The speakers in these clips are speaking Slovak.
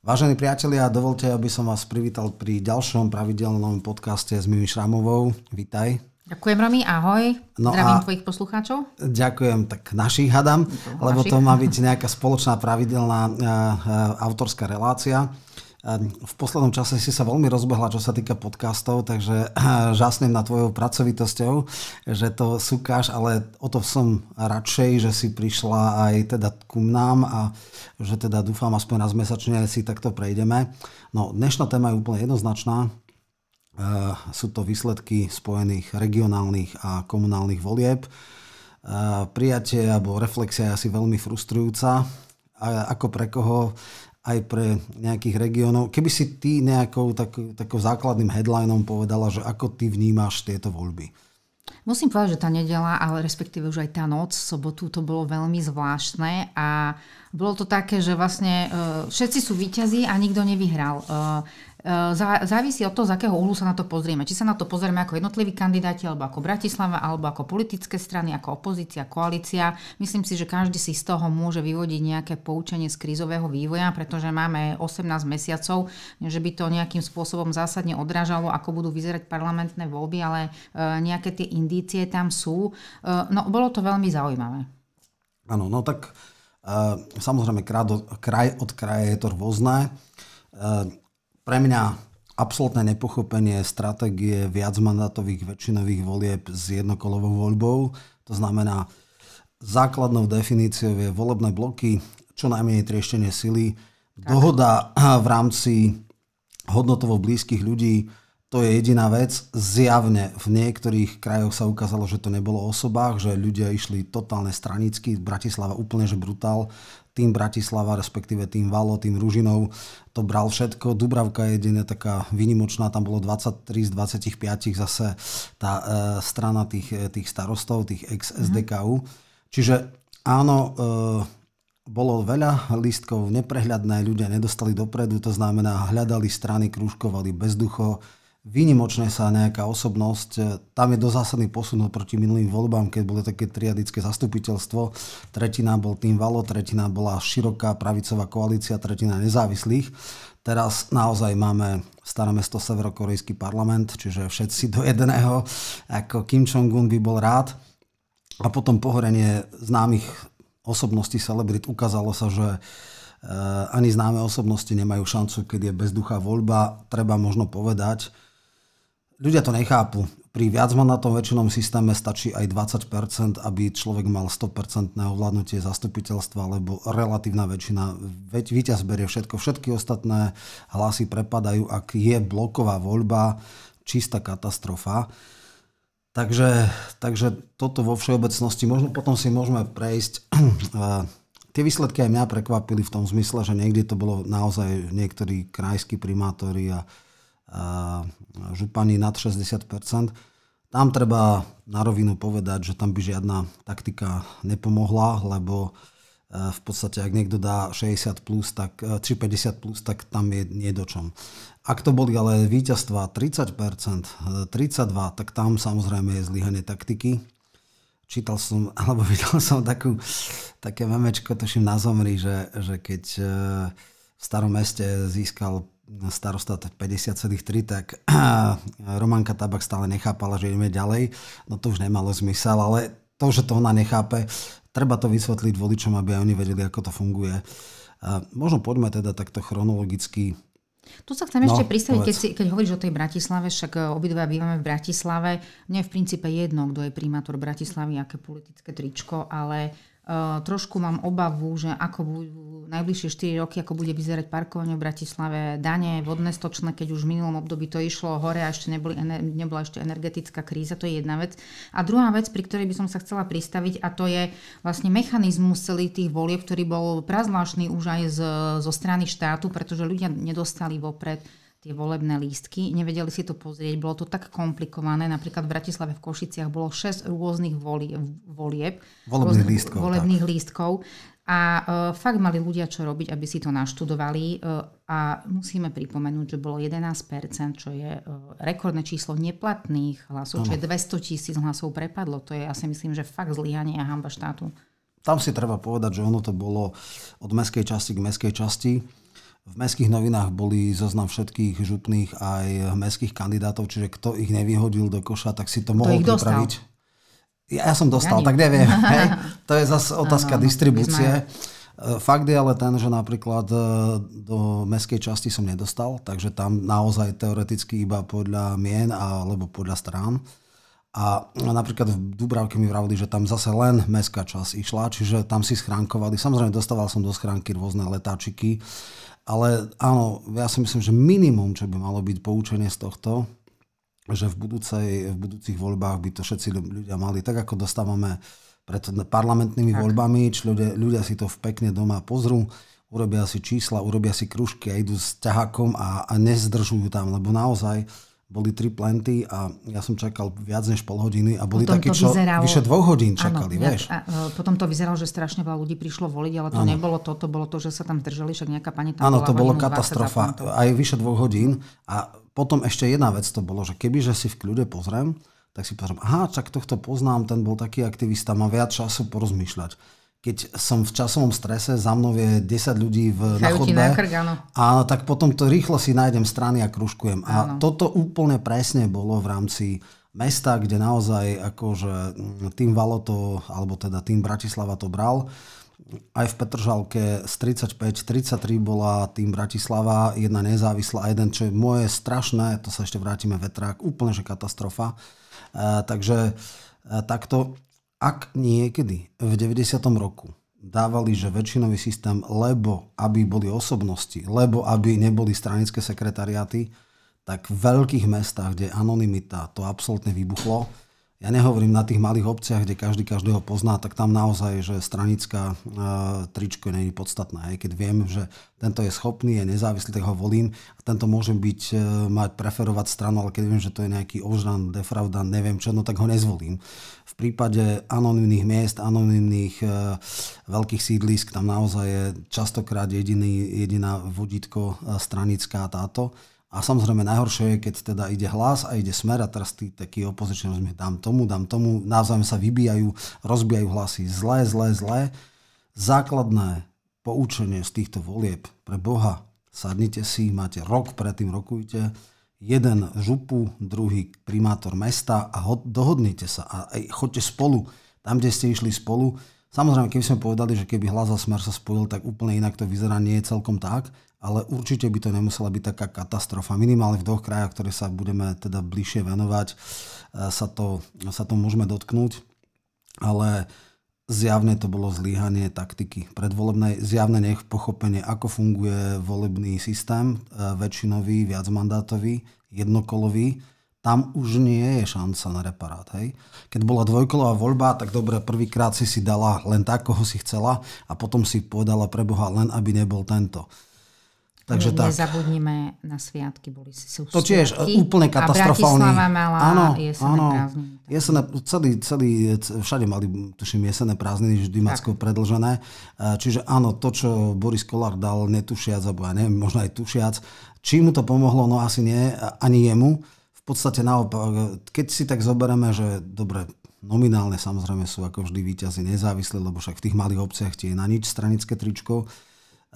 Vážení priatelia, dovolte, aby som vás privítal pri ďalšom pravidelnom podcaste s Mimi Šramovou. Vítaj. Ďakujem, Romy, ahoj. No Zdravím tvojich poslucháčov. Ďakujem, tak našich hadám, to lebo našich. to má byť nejaká spoločná pravidelná uh, uh, autorská relácia. V poslednom čase si sa veľmi rozbehla, čo sa týka podcastov, takže žasnem na tvojou pracovitosťou, že to súkáš, ale o to som radšej, že si prišla aj teda ku nám a že teda dúfam aspoň raz mesačne si takto prejdeme. No, dnešná téma je úplne jednoznačná. Sú to výsledky spojených regionálnych a komunálnych volieb. Prijatie alebo reflexia je asi veľmi frustrujúca. Ako pre koho aj pre nejakých regiónov. Keby si ty nejakou takou, takou základným headlinom povedala, že ako ty vnímaš tieto voľby? Musím povedať, že tá nedela, ale respektíve už aj tá noc, sobotu, to bolo veľmi zvláštne a bolo to také, že vlastne uh, všetci sú výťazí a nikto nevyhral. Uh, Závisí od toho, z akého uhlu sa na to pozrieme. Či sa na to pozrieme ako jednotliví kandidáti, alebo ako Bratislava, alebo ako politické strany, ako opozícia, koalícia. Myslím si, že každý si z toho môže vyvodiť nejaké poučenie z krízového vývoja, pretože máme 18 mesiacov, že by to nejakým spôsobom zásadne odrážalo, ako budú vyzerať parlamentné voľby, ale e, nejaké tie indície tam sú. E, no, bolo to veľmi zaujímavé. Áno, no tak uh, samozrejme kraj od kraja je to rôzne. Uh, pre mňa absolútne nepochopenie stratégie viacmandátových väčšinových volieb s jednokolovou voľbou. To znamená, základnou definíciou je volebné bloky, čo najmenej trieštenie sily, dohoda v rámci hodnotovo blízkych ľudí, to je jediná vec. Zjavne v niektorých krajoch sa ukázalo, že to nebolo o osobách, že ľudia išli totálne stranicky. Bratislava úplne, že brutál tým Bratislava, respektíve tým Valo, tým Ružinov, to bral všetko. Dubravka je jediná taká vynimočná, tam bolo 23 z 25 zase tá e, strana tých, e, tých starostov, tých ex-SDKU. Mm-hmm. Čiže áno, e, bolo veľa lístkov, neprehľadné, ľudia nedostali dopredu, to znamená hľadali strany, krúžkovali bezducho, výnimočne sa nejaká osobnosť, e, tam je dosť zásadný posun proti minulým voľbám, keď bolo také triadické zastupiteľstvo. Tretina bol tým Valo, tretina bola široká pravicová koalícia, tretina nezávislých. Teraz naozaj máme staré mesto severokorejský parlament, čiže všetci do jedného, ako Kim Jong-un by bol rád. A potom pohorenie známych osobností celebrit ukázalo sa, že ani známe osobnosti nemajú šancu, keď je bezduchá voľba. Treba možno povedať, ľudia to nechápu. Pri viacmandátom väčšinom systéme stačí aj 20%, aby človek mal 100% ovládnutie zastupiteľstva, lebo relatívna väčšina, víťaz berie všetko, všetky ostatné hlasy prepadajú, ak je bloková voľba, čistá katastrofa. Takže, takže toto vo všeobecnosti, možno potom si môžeme prejsť. Tie výsledky aj mňa prekvapili v tom zmysle, že niekde to bolo naozaj niektorí krajskí primátori a župani nad 60% Tam treba na rovinu povedať, že tam by žiadna taktika nepomohla, lebo e, v podstate, ak niekto dá 60 plus, tak, e, či 50 plus, tak tam je nie do čom. Ak to boli ale víťazstva 30%, 32%, tak tam samozrejme je zlyhanie taktiky. Čítal som, alebo videl som takú, také memečko, tuším na Zomri, že, že keď e, v starom meste získal starosta 50,3, tak Romanka Tabak stále nechápala, že ideme ďalej. No to už nemalo zmysel, ale to, že to ona nechápe, treba to vysvetliť voličom, aby aj oni vedeli, ako to funguje. Možno poďme teda takto chronologicky tu sa chcem no, ešte pristaviť, keď, si, keď hovoríš o tej Bratislave, však e, obidva bývame v Bratislave. Mne je v princípe jedno, kto je primátor Bratislavy, aké politické tričko, ale trošku mám obavu, že ako budú najbližšie 4 roky, ako bude vyzerať parkovanie v Bratislave, dane, vodné stočné, keď už v minulom období to išlo hore a ešte neboli, nebola ešte energetická kríza, to je jedna vec. A druhá vec, pri ktorej by som sa chcela pristaviť, a to je vlastne mechanizmus celých tých volieb, ktorý bol prazvláštny už aj z, zo strany štátu, pretože ľudia nedostali vopred tie volebné lístky, nevedeli si to pozrieť, bolo to tak komplikované, napríklad v Bratislave v Košiciach bolo 6 rôznych volieb, volieb. Volebných, lístkov, volebných lístkov. A uh, fakt mali ľudia čo robiť, aby si to naštudovali. Uh, a musíme pripomenúť, že bolo 11%, čo je uh, rekordné číslo neplatných hlasov, čo je 200 tisíc hlasov prepadlo. To je, ja si myslím, že fakt zlyhanie a hamba štátu. Tam si treba povedať, že ono to bolo od meskej časti k meskej časti v mestských novinách boli zoznam všetkých župných aj mestských kandidátov, čiže kto ich nevyhodil do koša, tak si to mohol to pripraviť. Ja, ja som dostal, ja tak neviem. Hej. To je zase otázka ano, distribúcie. E, fakt je ale ten, že napríklad e, do mestskej časti som nedostal, takže tam naozaj teoreticky iba podľa mien alebo podľa strán. A napríklad v Dubravke mi vravili, že tam zase len mestská časť išla, čiže tam si schránkovali. Samozrejme dostával som do schránky rôzne letáčiky, ale áno, ja si myslím, že minimum, čo by malo byť poučenie z tohto, že v, budúcej, v budúcich voľbách by to všetci ľudia mali, tak ako dostávame pred parlamentnými tak. voľbami, či ľudia, ľudia si to v pekne doma pozrú, urobia si čísla, urobia si kružky a idú s ťahakom a, a nezdržujú tam, lebo naozaj boli tri plenty a ja som čakal viac než pol hodiny a boli takí, čo vyzeralo, vyše dvoch hodín čakali, áno, vieš. A, a, potom to vyzeralo, že strašne veľa ľudí prišlo voliť, ale to áno. nebolo to, to bolo to, že sa tam držali, však nejaká pani tam Áno, to bolo katastrofa, aj vyše dvoch hodín a potom ešte jedna vec to bolo, že keby že si v kľude pozriem, tak si pozriem, aha, čak tohto poznám, ten bol taký aktivista, má viac času porozmýšľať keď som v časovom strese, za mnou je 10 ľudí v, na chodbe. Na krk, áno. A tak potom to rýchlo si nájdem strany a kružkujem. A toto úplne presne bolo v rámci mesta, kde naozaj akože mm, tým Valoto, alebo teda tým Bratislava to bral. Aj v Petržalke z 35, 33 bola tým Bratislava, jedna nezávislá a jeden, čo je moje strašné, to sa ešte vrátime vetrák, úplne že katastrofa. E, takže e, takto ak niekedy v 90. roku dávali, že väčšinový systém, lebo aby boli osobnosti, lebo aby neboli stranické sekretariáty, tak v veľkých mestách, kde anonimita, to absolútne vybuchlo ja nehovorím na tých malých obciach, kde každý každého pozná, tak tam naozaj, že stranická uh, tričko nie je podstatná. Aj keď viem, že tento je schopný, je nezávislý, tak ho volím a tento môže byť, uh, mať preferovať stranu, ale keď viem, že to je nejaký ožran, defraudan, neviem čo, no tak ho nezvolím. V prípade anonimných miest, anonimných uh, veľkých sídlisk, tam naozaj je častokrát jediný, jediná vodítko uh, stranická táto a samozrejme najhoršie je, keď teda ide hlas a ide smer a teraz tí takí opoziční rozumie, dám tomu, dám tomu, navzájom sa vybíjajú, rozbijajú hlasy. Zlé, zlé, zlé. Základné poučenie z týchto volieb pre Boha, sadnite si, máte rok, predtým rokujte, jeden župu, druhý primátor mesta a ho, dohodnite sa a aj chodte spolu, tam, kde ste išli spolu. Samozrejme, keby sme povedali, že keby hlas a smer sa spojil, tak úplne inak to vyzerá, nie je celkom tak, ale určite by to nemusela byť taká katastrofa. Minimálne v dvoch krajoch, ktoré sa budeme teda bližšie venovať, e, sa to, sa to môžeme dotknúť, ale zjavne to bolo zlíhanie taktiky predvolebnej, zjavne nech pochopenie, ako funguje volebný systém, e, väčšinový, viacmandátový, jednokolový, tam už nie je šanca na reparát. Hej? Keď bola dvojkolová voľba, tak dobre, prvýkrát si si dala len tak, koho si chcela a potom si povedala pre Boha len, aby nebol tento. Takže tak. Nezabudnime na sviatky, boli si sú To tiež e, úplne katastrofálne. A Bratislava mala áno, jesenné áno. prázdniny. Jesené, celý, celý, všade mali, tuším, jesenné prázdniny, vždy Macko predlžené. E, čiže áno, to, čo Boris Kolár dal netušiac, alebo ja neviem, možno aj tušiac, či mu to pomohlo, no asi nie, ani jemu. V podstate naopak, keď si tak zoberieme, že dobre, nominálne samozrejme sú ako vždy výťazí nezávislí, lebo však v tých malých obciach tie je na nič stranické tričko,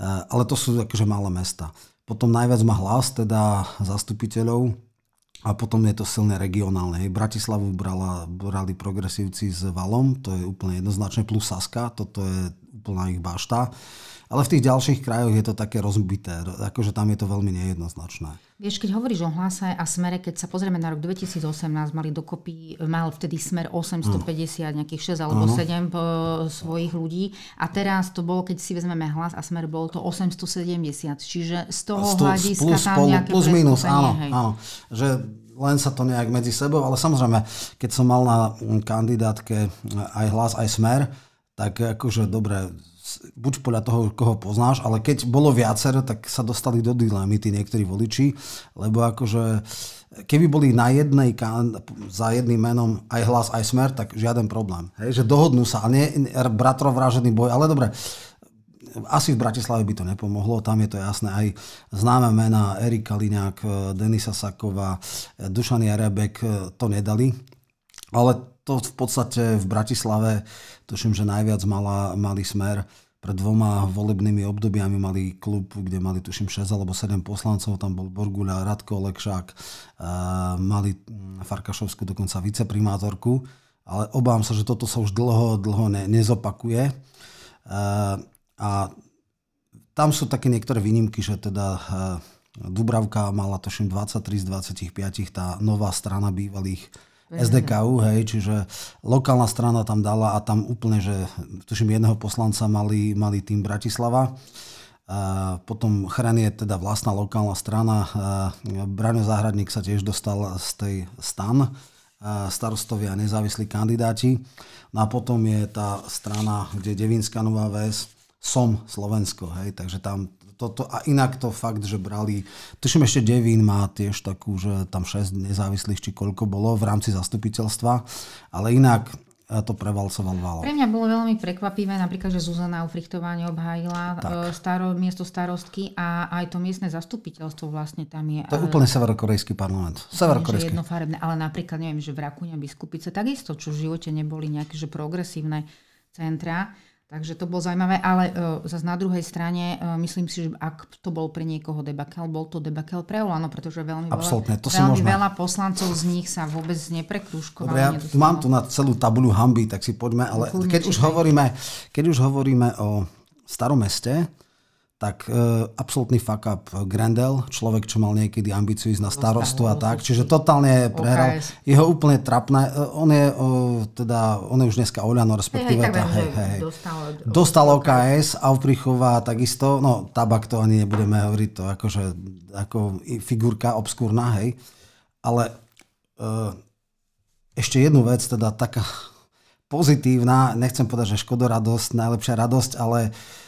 ale to sú akože malé mesta. Potom najviac má hlas, teda zastupiteľov, a potom je to silné regionálne. Hej. Bratislavu brala, brali progresívci s Valom, to je úplne jednoznačne, plus Saska, toto je úplná ich bašta. Ale v tých ďalších krajoch je to také rozbité, akože tam je to veľmi nejednoznačné. Vieš, keď hovoríš o hlase a smere, keď sa pozrieme na rok 2018, mali dokopy, mal vtedy smer 850, mm. nejakých 6 alebo ano. 7 uh, svojich ľudí a teraz to bolo, keď si vezmeme hlas a smer, bolo to 870, čiže z toho Sto, hľadiska plus, tam nejaké plus minus, áno, hej. áno, že len sa to nejak medzi sebou, ale samozrejme, keď som mal na kandidátke aj hlas, aj smer, tak akože dobre, buď podľa toho, koho poznáš, ale keď bolo viacero, tak sa dostali do dilemy tí niektorí voliči, lebo akože keby boli na jednej za jedným menom aj hlas, aj smer, tak žiaden problém. Hej, že dohodnú sa, a nie bratrovrážený boj, ale dobre, asi v Bratislave by to nepomohlo, tam je to jasné. Aj známe mená Erika Liňák, Denisa Saková, Dušan Jarebek to nedali, ale to v podstate v Bratislave, tuším, že najviac mala, malý smer, pred dvoma volebnými obdobiami mali klub, kde mali tuším 6 alebo 7 poslancov, tam bol Borguľa, Radko Lekšák, mali mm, Farkašovskú dokonca viceprimátorku, ale obávam sa, že toto sa už dlho, dlho ne, nezopakuje. A tam sú také niektoré výnimky, že teda Dubravka mala tuším 23 z 25, tá nová strana bývalých SDKU, hej, čiže lokálna strana tam dala a tam úplne, že tuším jedného poslanca mali, mali tým Bratislava. A potom Chran je teda vlastná lokálna strana. Braňo Záhradník sa tiež dostal z tej stan, starostovia a nezávislí kandidáti. No a potom je tá strana, kde Devinská Nová Ves, som Slovensko, hej, takže tam toto, a inak to fakt, že brali, tuším ešte Devín má tiež takú, že tam 6 nezávislých, či koľko bolo v rámci zastupiteľstva, ale inak e, to prevalcoval Valo. Pre mňa bolo veľmi prekvapivé, napríklad, že Zuzana Ufrichtová neobhájila e, staro, miesto starostky a aj to miestne zastupiteľstvo vlastne tam je. To je úplne severokorejský parlament. Severokorejský. Jednofarebné, ale napríklad neviem, že v Rakúne biskupice takisto, čo v živote neboli nejaké že progresívne centra Takže to bolo zaujímavé, ale uh, zase na druhej strane uh, myslím si, že ak to bol pre niekoho debakel, bol to debakel pre Olano, pretože veľmi, Absolutne, to veľmi veľa poslancov z nich sa vôbec neprekruškovalo. ja mám tu na celú tabuľu hamby, tak si poďme, ale keď už, hovoríme, keď už hovoríme o starom meste, tak uh, absolútny fuck up Grendel, človek, čo mal niekedy ambíciu ísť na starostu a tak, čiže totálne prehral. Jeho úplne trapné, uh, on je uh, teda, on je už dneska Oľano, respektíve hej, tá, hej, hej, dostal, dostal OKS, Aufrichová takisto, no tabak to ani nebudeme hovoriť, to akože ako figurka obskúrna, hej, ale uh, ešte jednu vec, teda taká pozitívna, nechcem povedať, že škodoradosť, najlepšia radosť, ale uh,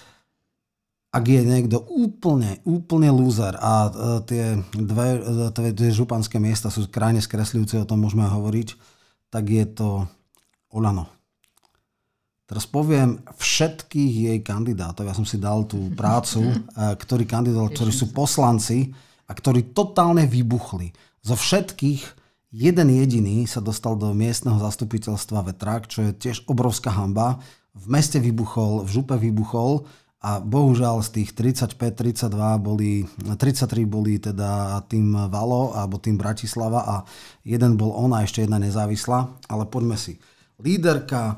ak je niekto úplne, úplne lúzer a uh, tie dve, tie dve županské miesta sú krajne skresľujúce, o tom môžeme hovoriť, tak je to Olano. Teraz poviem všetkých jej kandidátov, ja som si dal tú prácu, uh, ktorí kandidovali, ktorí sú poslanci a ktorí totálne vybuchli. Zo všetkých jeden jediný sa dostal do miestneho zastupiteľstva Vetrak, čo je tiež obrovská hamba. V meste vybuchol, v župe vybuchol, a bohužiaľ z tých 35-32 boli, 33 boli teda tým Valo alebo tým Bratislava a jeden bol on a ešte jedna nezávislá. Ale poďme si. Líderka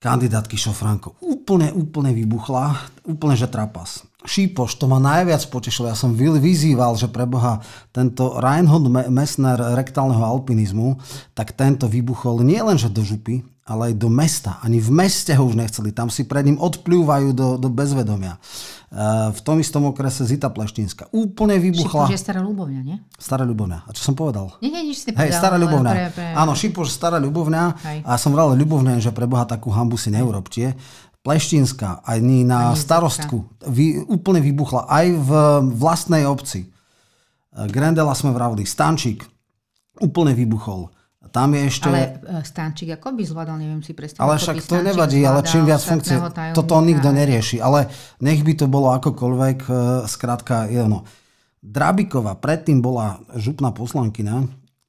kandidátky Šofranko úplne, úplne vybuchla, úplne že trapas. Šípoš, to ma najviac potešilo. Ja som vyzýval, že pre Boha tento Reinhold Messner rektálneho alpinizmu, tak tento vybuchol nielenže do župy, ale aj do mesta. Ani v meste ho už nechceli. Tam si pred ním odplúvajú do, do bezvedomia. Uh, v tom istom okrese Zita Pleštínska. Úplne vybuchla. Šipoš je Stará Ľubovňa, nie? Stará Ľubovňa. A čo som povedal? Nie, nie, nič si. Hej, Stará Ľubovňa. Pre, pre... Áno, Šipoš, Stará Ľubovňa. Hej. A som vral Ľubovňa, že pre Boha takú hambu si neurobte. Pleštínska, ani na ani starostku, vy, úplne vybuchla. Aj v vlastnej obci. Grendela sme vravili. Stančík, úplne vybuchol. Tam je ešte... Ale e, Stančík ako by zvládal, neviem si predstaviť. Ale však to nevadí, ale čím viac funkcie, toto nikto nerieši. Ale nech by to bolo akokoľvek, e, skrátka, jedno. Drabikova predtým bola župná poslankyňa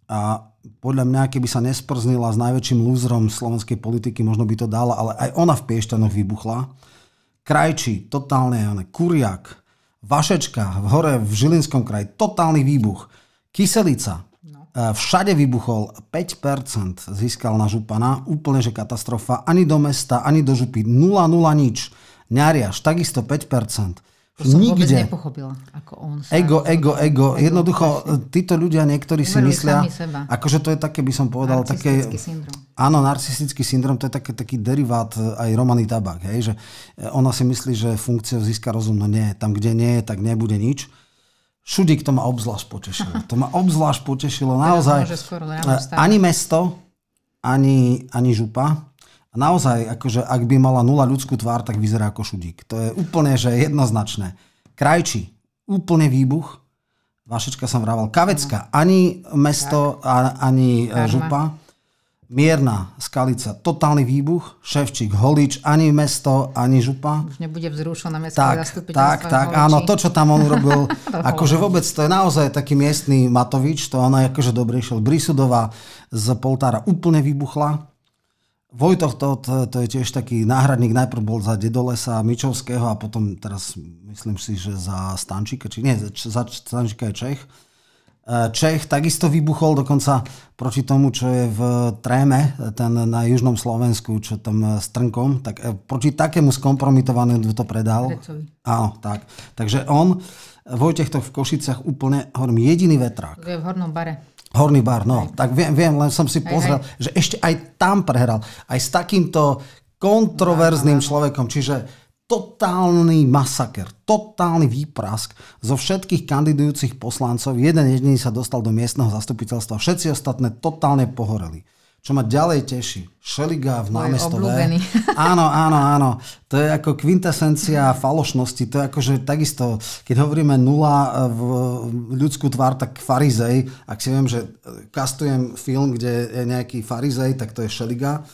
a podľa mňa, keby sa nesprznila s najväčším lúzrom slovenskej politiky, možno by to dala, ale aj ona v Piešťanoch vybuchla. Krajči, totálne, Kuriak, Vašečka, v hore v Žilinskom kraji, totálny výbuch. Kyselica, všade vybuchol, 5% získal na župana, úplne že katastrofa, ani do mesta, ani do župy, 0, 0 nič. Ňariaš, takisto 5%. To som Nikde. vôbec nepochopila, ako on sa... Ego, ego, ego. Jednoducho, e, títo ľudia niektorí si myslia, akože to je také, by som povedal, také... syndrom. Áno, narcistický syndrom, to je také, taký derivát e, aj Romany Tabak, hej, že ona si myslí, že funkciou získa rozum, no nie, tam, kde nie je, tak nebude nič. Šudík to ma obzvlášť potešilo. To ma obzvlášť potešilo. Naozaj, ani mesto, ani, ani župa. A naozaj, akože ak by mala nula ľudskú tvár, tak vyzerá ako šudík. To je úplne, že jednoznačné. Krajči, úplne výbuch. Vašečka som vrával. Kavecka, ani mesto, ani Karma. župa. Mierna Skalica, totálny výbuch, Ševčík, Holič, ani mesto, ani župa. Už nebude vzrušené mesto tak, Tak, tak, áno, to, čo tam on urobil, akože vôbec to je naozaj taký miestný Matovič, to ona akože dobre išiel. Brisudová z Poltára úplne vybuchla. Vojtoch to, to, to je tiež taký náhradník, najprv bol za Dedolesa Mičovského a potom teraz myslím si, že za Stančíka, či nie, za Stančíka je Čech. E, Čech takisto vybuchol dokonca proti tomu, čo je v Tréme, ten na južnom Slovensku, čo tam s Trnkom, tak e, proti takému skompromitovanému to predal. Áno, tak. Takže on, Vojtech to v Košiciach úplne, hovorím, jediný vetrák. Je v Hornom bare. Horný bar, no. Aj. Tak viem, viem, len som si pozrel, aj, aj. že ešte aj tam prehral. Aj s takýmto kontroverzným no, no. človekom. Čiže totálny masaker, totálny výprask zo všetkých kandidujúcich poslancov. Jeden jediný sa dostal do miestneho zastupiteľstva. Všetci ostatné totálne pohoreli. Čo ma ďalej teší, Šeliga v námestové. Áno, áno, áno. To je ako kvintesencia falošnosti. To je ako, že takisto, keď hovoríme nula v ľudskú tvár, tak farizej. Ak si viem, že kastujem film, kde je nejaký farizej, tak to je Šeliga.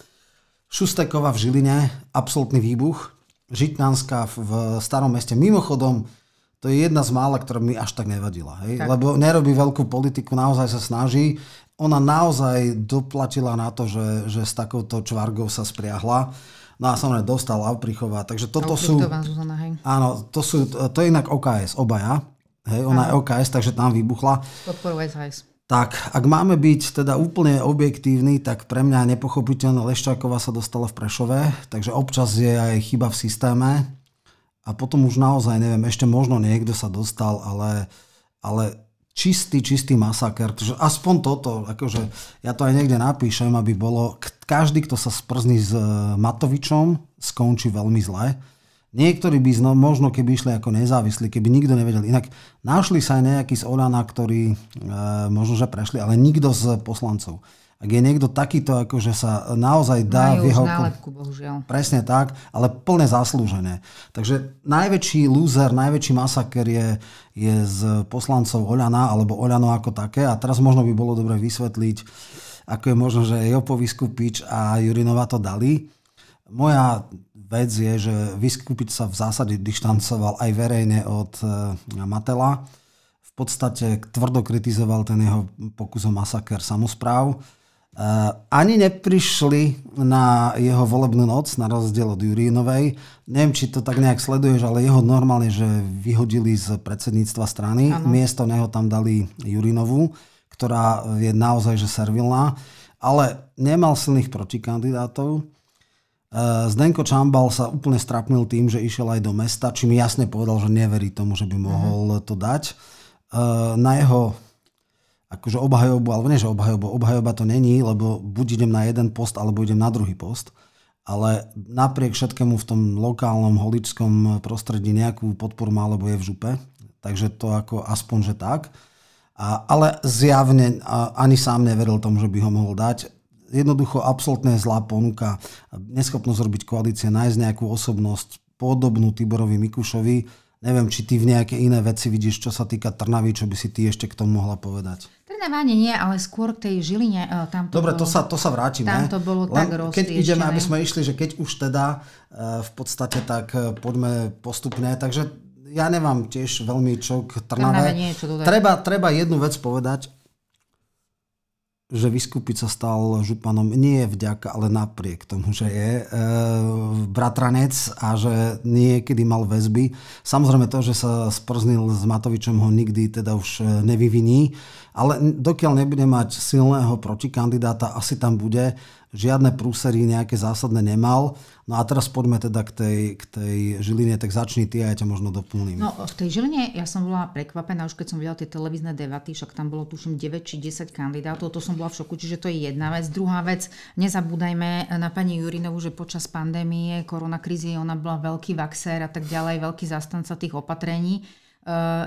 Šustekova v Žiline, absolútny výbuch. Žitnánska v starom meste. Mimochodom, to je jedna z mála, ktorá mi až tak nevadila. Hej? Tak. Lebo nerobí veľkú politiku, naozaj sa snaží ona naozaj doplatila na to, že, že s takouto čvargou sa spriahla. No a samozrejme dostal Auprichová. Takže toto sú... Zuzana, hej. Áno, to, sú, to je inak OKS, obaja. Hej, ona áno. je OKS, takže tam vybuchla. Podporu SAS. Tak, ak máme byť teda úplne objektívni, tak pre mňa nepochopiteľné Leščáková sa dostala v Prešove, takže občas je aj chyba v systéme a potom už naozaj neviem, ešte možno niekto sa dostal, ale, ale čistý, čistý masaker. Takže aspoň toto, akože ja to aj niekde napíšem, aby bolo, každý, kto sa sprzní s e, Matovičom, skončí veľmi zle. Niektorí by no, možno keby išli ako nezávislí, keby nikto nevedel. Inak našli sa aj nejakí z Olana, ktorí e, možno, že prešli, ale nikto z poslancov ak je niekto takýto, akože sa naozaj dá Majú v jeho... nálepku, bohužiaľ. Presne tak, ale plne zaslúžené. Takže najväčší lúzer, najväčší masaker je, je z poslancov Oľana, alebo Oľano ako také. A teraz možno by bolo dobre vysvetliť, ako je možno, že Jopo Vyskupič a Jurinova to dali. Moja vec je, že Vyskupič sa v zásade dištancoval aj verejne od e, Matela. V podstate tvrdo kritizoval ten jeho pokus o masaker samozpráv Eh, ani neprišli na jeho volebnú noc, na rozdiel od Jurínovej. Neviem, či to tak nejak sleduješ, ale jeho normálne, že vyhodili z predsedníctva strany. Ano. Miesto neho tam dali Jurinovú, ktorá je naozaj že servilná, ale nemal silných protikandidátov. Eh, Zdenko Čambal sa úplne strapnil tým, že išiel aj do mesta, či mi jasne povedal, že neverí tomu, že by mohol to dať. Eh, na jeho akože obhajobu, alebo nie, že obhajobu, obhajoba to není, lebo buď idem na jeden post, alebo idem na druhý post. Ale napriek všetkému v tom lokálnom holičskom prostredí nejakú podporu má, alebo je v župe. Takže to ako aspoň, že tak. A, ale zjavne a, ani sám neveril tomu, že by ho mohol dať. Jednoducho absolútne zlá ponuka, neschopnosť robiť koalície, nájsť nejakú osobnosť podobnú Tiborovi Mikušovi. Neviem, či ty v nejaké iné veci vidíš, čo sa týka Trnavy, čo by si ty ešte k tomu mohla povedať. Trnaváne nie, ale skôr k tej Žiline. E, tam to Dobre, bolo, to sa, to sa vrátime. Tam to bolo Len tak Keď ideme, aby sme išli, že keď už teda e, v podstate tak e, poďme postupne. Takže ja nemám tiež veľmi čo k Trnave. Nie, čo treba, treba jednu vec povedať že Vyskupica stal županom nie vďaka, ale napriek tomu, že je e, bratranec a že niekedy mal väzby. Samozrejme to, že sa sprznil s Matovičom ho nikdy teda už e, nevyviní, ale dokiaľ nebude mať silného protikandidáta, asi tam bude žiadne prúsery nejaké zásadné nemal. No a teraz poďme teda k tej, k tej Žiline, tak začni ty a ja ťa možno doplním. No v tej Žiline ja som bola prekvapená, už keď som videla tie televízne debaty, však tam bolo tuším 9 či 10 kandidátov, to som bola v šoku, čiže to je jedna vec. Druhá vec, nezabúdajme na pani Jurinovu, že počas pandémie, koronakrízy ona bola veľký vaxér a tak ďalej, veľký zastanca tých opatrení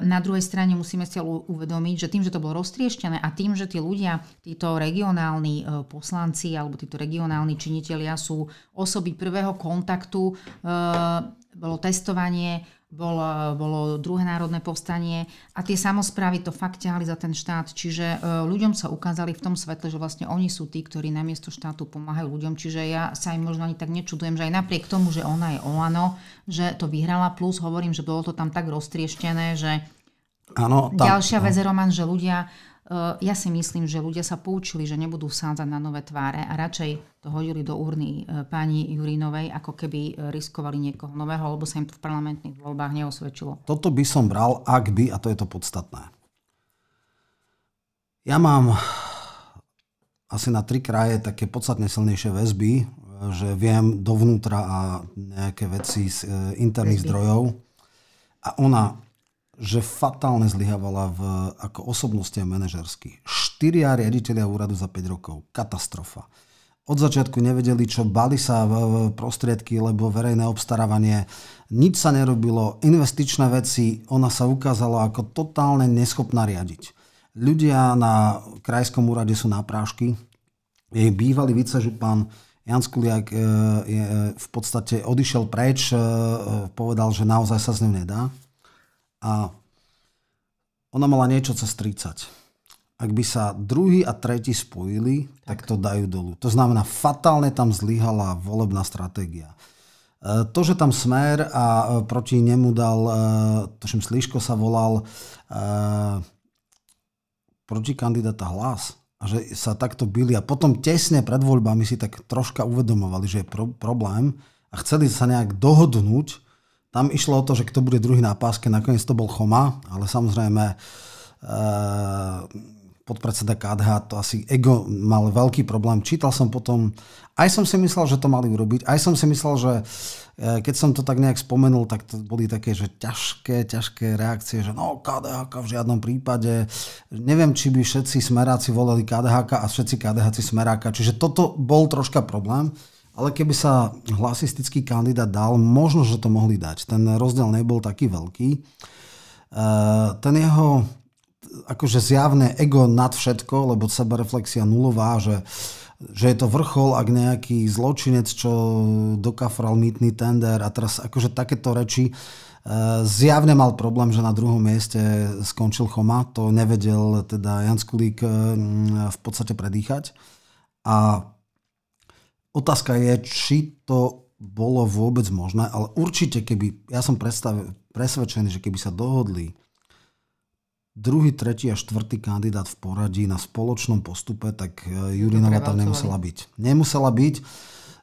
na druhej strane musíme si uvedomiť, že tým, že to bolo roztrieštené a tým, že tí ľudia, títo regionálni eh, poslanci alebo títo regionálni činitelia sú osoby prvého kontaktu, eh, bolo testovanie, bolo, bolo druhé národné povstanie a tie samozprávy to fakt ťahali za ten štát. Čiže e, ľuďom sa ukázali v tom svetle, že vlastne oni sú tí, ktorí namiesto štátu pomáhajú ľuďom. Čiže ja sa im možno ani tak nečudujem, že aj napriek tomu, že ona je Olano, že to vyhrala, plus hovorím, že bolo to tam tak roztrieštené, že Ano, tam, Ďalšia vec, Roman, že ľudia ja si myslím, že ľudia sa poučili, že nebudú vsádzať na nové tváre a radšej to hodili do urny pani Jurinovej, ako keby riskovali niekoho nového, lebo sa im to v parlamentných voľbách neosvedčilo. Toto by som bral, ak by, a to je to podstatné. Ja mám asi na tri kraje také podstatne silnejšie väzby, že viem dovnútra a nejaké veci z interných zdrojov. A ona že fatálne zlyhávala v, ako osobnosti a manažersky. Štyria riaditeľia úradu za 5 rokov. Katastrofa. Od začiatku nevedeli, čo bali sa v prostriedky, lebo verejné obstarávanie, nič sa nerobilo, investičné veci, ona sa ukázala ako totálne neschopná riadiť. Ľudia na krajskom úrade sú na prášky. Jej bývalý vicežupan Jan Skuliak e, je, v podstate odišiel preč, e, povedal, že naozaj sa z ňou nedá a ona mala niečo cez 30. Ak by sa druhý a tretí spojili, tak, tak to dajú dolu. To znamená, fatálne tam zlyhala volebná stratégia. E, to, že tam Smer a e, proti nemu dal, e, tuším, Sliško sa volal, proti kandidáta hlas a že sa takto byli a potom tesne pred voľbami si tak troška uvedomovali, že je pro- problém a chceli sa nejak dohodnúť, tam išlo o to, že kto bude druhý na páske, nakoniec to bol Choma, ale samozrejme e, podpredseda KDH to asi ego mal veľký problém. Čítal som potom, aj som si myslel, že to mali urobiť, aj som si myslel, že e, keď som to tak nejak spomenul, tak to boli také, že ťažké, ťažké reakcie, že no KDH v žiadnom prípade. Neviem, či by všetci smeráci volili KDH a všetci KDH smeráka. Čiže toto bol troška problém. Ale keby sa hlasistický kandidát dal, možno, že to mohli dať. Ten rozdiel nebol taký veľký. E, ten jeho akože zjavné ego nad všetko, lebo sebareflexia nulová, že, že je to vrchol, ak nejaký zločinec, čo dokafral mýtny tender a teraz akože takéto reči, e, zjavne mal problém, že na druhom mieste skončil Choma, to nevedel teda Jan Skulík v podstate predýchať. A Otázka je, či to bolo vôbec možné, ale určite, keby, ja som presvedčený, že keby sa dohodli druhý, tretí a štvrtý kandidát v poradí na spoločnom postupe, tak e, Jurinova tam nemusela byť. Nemusela byť.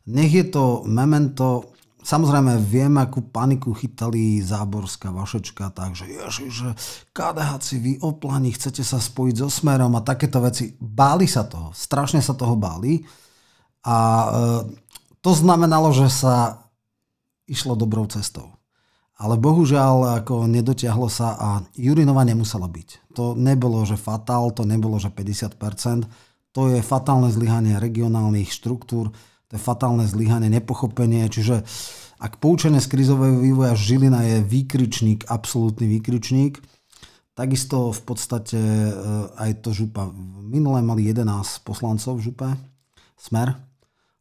Nech je to memento, samozrejme viem, akú paniku chytali Záborská, Vašečka, takže ježiš, že KDH vy oplani, chcete sa spojiť so Smerom a takéto veci. Báli sa toho, strašne sa toho báli. A e, to znamenalo, že sa išlo dobrou cestou. Ale bohužiaľ ako nedotiahlo sa a Jurinova nemusela byť. To nebolo, že fatál, to nebolo, že 50%. To je fatálne zlyhanie regionálnych štruktúr, to je fatálne zlyhanie, nepochopenie. Čiže ak poučenie z krizového vývoja Žilina je výkričník, absolútny výkričník, takisto v podstate e, aj to župa. Minulé mali 11 poslancov v župe, smer,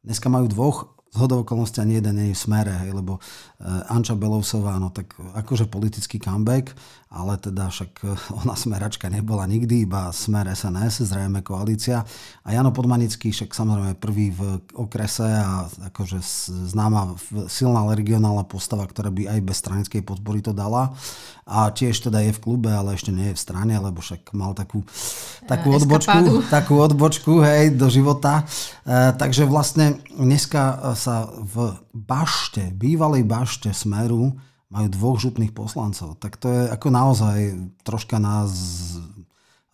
Dneska majú dvoch, zhodou okolností ani jeden nie je v smere, hej, lebo uh, Anča Belousová, no tak akože politický comeback, ale teda však eh, ona smeračka nebola nikdy, iba smer SNS, zrejme koalícia. A Jano Podmanický však samozrejme prvý v okrese a akože známa silná regionálna postava, ktorá by aj bez stranickej podpory to dala. A tiež teda je v klube, ale ešte nie je v strane, lebo však mal takú, takú, eh, odbočku, takú odbočku hej, do života. E, takže vlastne dneska sa v bašte, bývalej bašte Smeru majú dvoch župných poslancov. Tak to je ako naozaj troška nás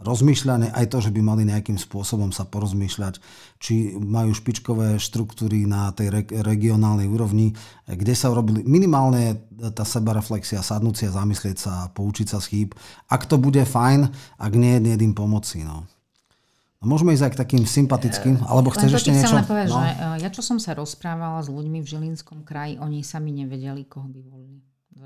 rozmýšľanie, aj to, že by mali nejakým spôsobom sa porozmýšľať, či majú špičkové štruktúry na tej re- regionálnej úrovni, kde sa urobili minimálne tá sebareflexia, sadnúť si a zamyslieť sa poučiť sa z chýb. Ak to bude fajn, ak nie, nie im pomoci. No. No môžeme ísť aj k takým sympatickým, alebo chceš ešte niečo? Povedať, no. že e, ja čo som sa rozprávala s ľuďmi v Žilinskom kraji, oni sami nevedeli, koho by volili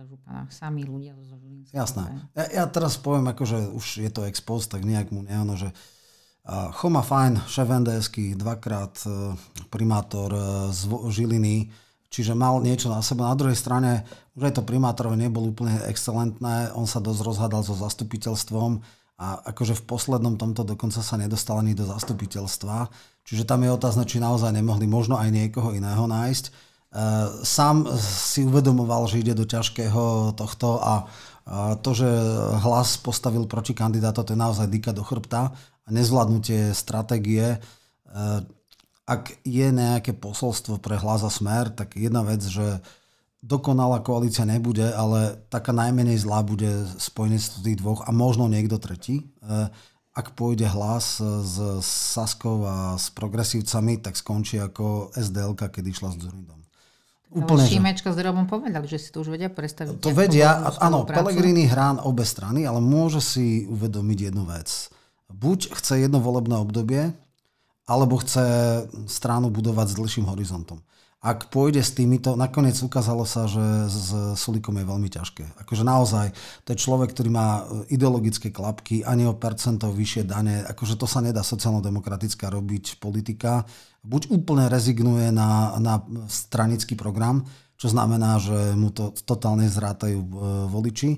županách, sami ľudia zo Žilinského. Jasné. Ja, ja teraz poviem, akože už je to expost, tak nejak mu neano, že uh, Choma Fajn, šéf NDSky, dvakrát uh, primátor uh, z Žiliny, čiže mal niečo na sebe. Na druhej strane, už aj to primátorovi nebol úplne excelentné, on sa dosť rozhádal so zastupiteľstvom a akože v poslednom tomto dokonca sa nedostal ani do zastupiteľstva. Čiže tam je otázne, či naozaj nemohli možno aj niekoho iného nájsť. Eh, sám si uvedomoval, že ide do ťažkého tohto a to, že hlas postavil proti kandidáta, to je naozaj dýka do chrbta a nezvládnutie stratégie. E, ak je nejaké posolstvo pre hlas a smer, tak jedna vec, že dokonalá koalícia nebude, ale taká najmenej zlá bude spojenectvo tých dvoch a možno niekto tretí. E, ak pôjde hlas s Saskou a s progresívcami, tak skončí ako SDL, keď išla s Zurindom. Úplne, Šimečka s Robom povedali, že si to už vedia predstaviť. To vedia, áno, Pelegrini hrá obe strany, ale môže si uvedomiť jednu vec. Buď chce jedno volebné obdobie, alebo chce stranu budovať s dlhším horizontom ak pôjde s týmito, nakoniec ukázalo sa, že s Sulikom je veľmi ťažké. Akože naozaj, to je človek, ktorý má ideologické klapky, ani o percento vyššie dane, akože to sa nedá sociálno-demokratická robiť politika. Buď úplne rezignuje na, na stranický program, čo znamená, že mu to totálne zrátajú e, voliči,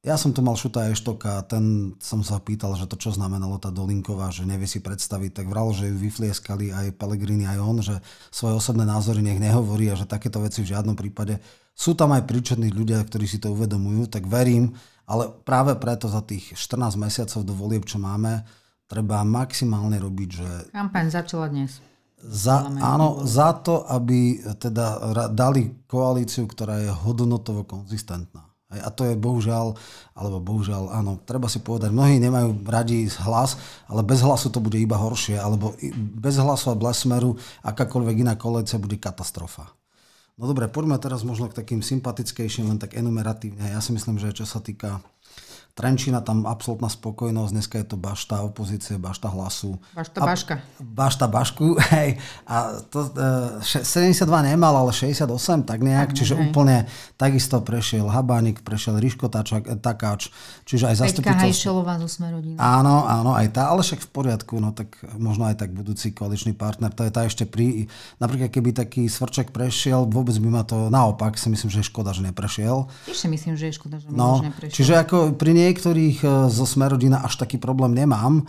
ja som tu mal Šuta Eštoka, ten som sa pýtal, že to čo znamenalo tá Dolinková, že nevie si predstaviť, tak vral, že ju vyflieskali aj Pellegrini, aj on, že svoje osobné názory nech nehovorí a že takéto veci v žiadnom prípade. Sú tam aj príčetní ľudia, ktorí si to uvedomujú, tak verím, ale práve preto za tých 14 mesiacov do volieb, čo máme, treba maximálne robiť, že... Kampaň začala dnes. Za, áno, za to, aby teda dali koalíciu, ktorá je hodnotovo konzistentná. A to je bohužiaľ, alebo bohužiaľ, áno, treba si povedať, mnohí nemajú radi hlas, ale bez hlasu to bude iba horšie, alebo bez hlasu a bez smeru akákoľvek iná koalícia bude katastrofa. No dobre, poďme teraz možno k takým sympatickejším, len tak enumeratívne. Ja si myslím, že čo sa týka Trenčína tam absolútna spokojnosť, dneska je to bašta opozície, bašta hlasu. Bašta baška. Bašta bašku, hej. A to, e, 72 nemal, ale 68, tak nejak, čiže hej. úplne takisto prešiel Habánik, prešiel Ríško Takáč, čiže aj zastupiteľ... Peťka Hajšelová zo Smerodina. Áno, áno, aj tá, ale však v poriadku, no tak možno aj tak budúci koaličný partner, to je tá ešte pri... Napríklad keby taký Svrček prešiel, vôbec by ma to naopak, si myslím, že je škoda, že neprešiel. Tiež si myslím, že je škoda, že no, neprešiel. Čiže ako pri niektorých e, zo Smerodina až taký problém nemám, e,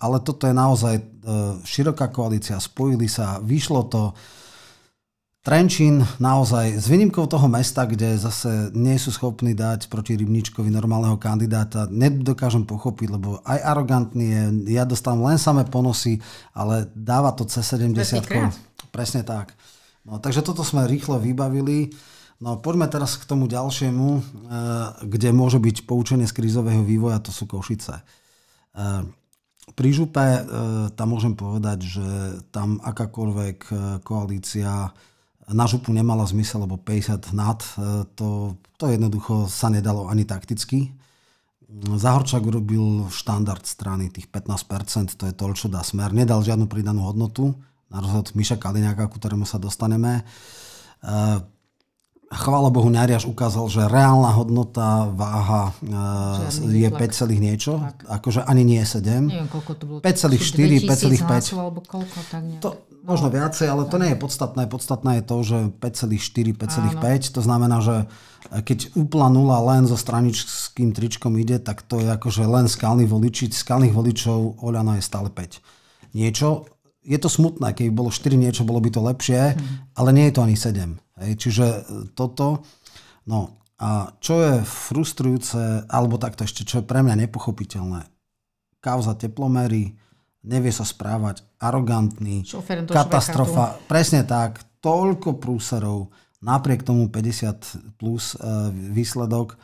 ale toto je naozaj e, široká koalícia, spojili sa, vyšlo to. Trenčín naozaj, s výnimkou toho mesta, kde zase nie sú schopní dať proti Rybničkovi normálneho kandidáta, nedokážem pochopiť, lebo aj arogantný je, ja dostávam len samé ponosy, ale dáva to C70. Presne tak. No, takže toto sme rýchlo vybavili. No poďme teraz k tomu ďalšiemu, eh, kde môže byť poučenie z krízového vývoja, to sú Košice. Eh, pri župe eh, tam môžem povedať, že tam akákoľvek koalícia na župu nemala zmysel, lebo 50 nad, to, to jednoducho sa nedalo ani takticky. Zahorčák urobil štandard strany, tých 15%, to je to, čo dá smer. Nedal žiadnu pridanú hodnotu, na rozhod Miša Kaliňáka, ku ktorému sa dostaneme chvála Bohu, Nariaš ukázal, že reálna hodnota váha Žiadny je 5, niečo, tak. akože ani nie 7. Neviem, koľko to bolo. 5,4, 5,5. Alebo koľko, tak to, možno viacej, ale to nie je podstatné. Podstatné je to, že 5,4, 5,5, to znamená, že keď úplná nula len so straničským tričkom ide, tak to je akože len skalný voliči. Skalných voličov Oľano je stále 5. Niečo, je to smutné, keby bolo 4 niečo, bolo by to lepšie, hmm. ale nie je to ani 7. Hej, čiže e, toto, no a čo je frustrujúce, alebo takto ešte, čo je pre mňa nepochopiteľné, kauza teplomery, nevie sa správať, arogantný, katastrofa, švekatu. presne tak, toľko prúserov, napriek tomu 50 plus uh, výsledok.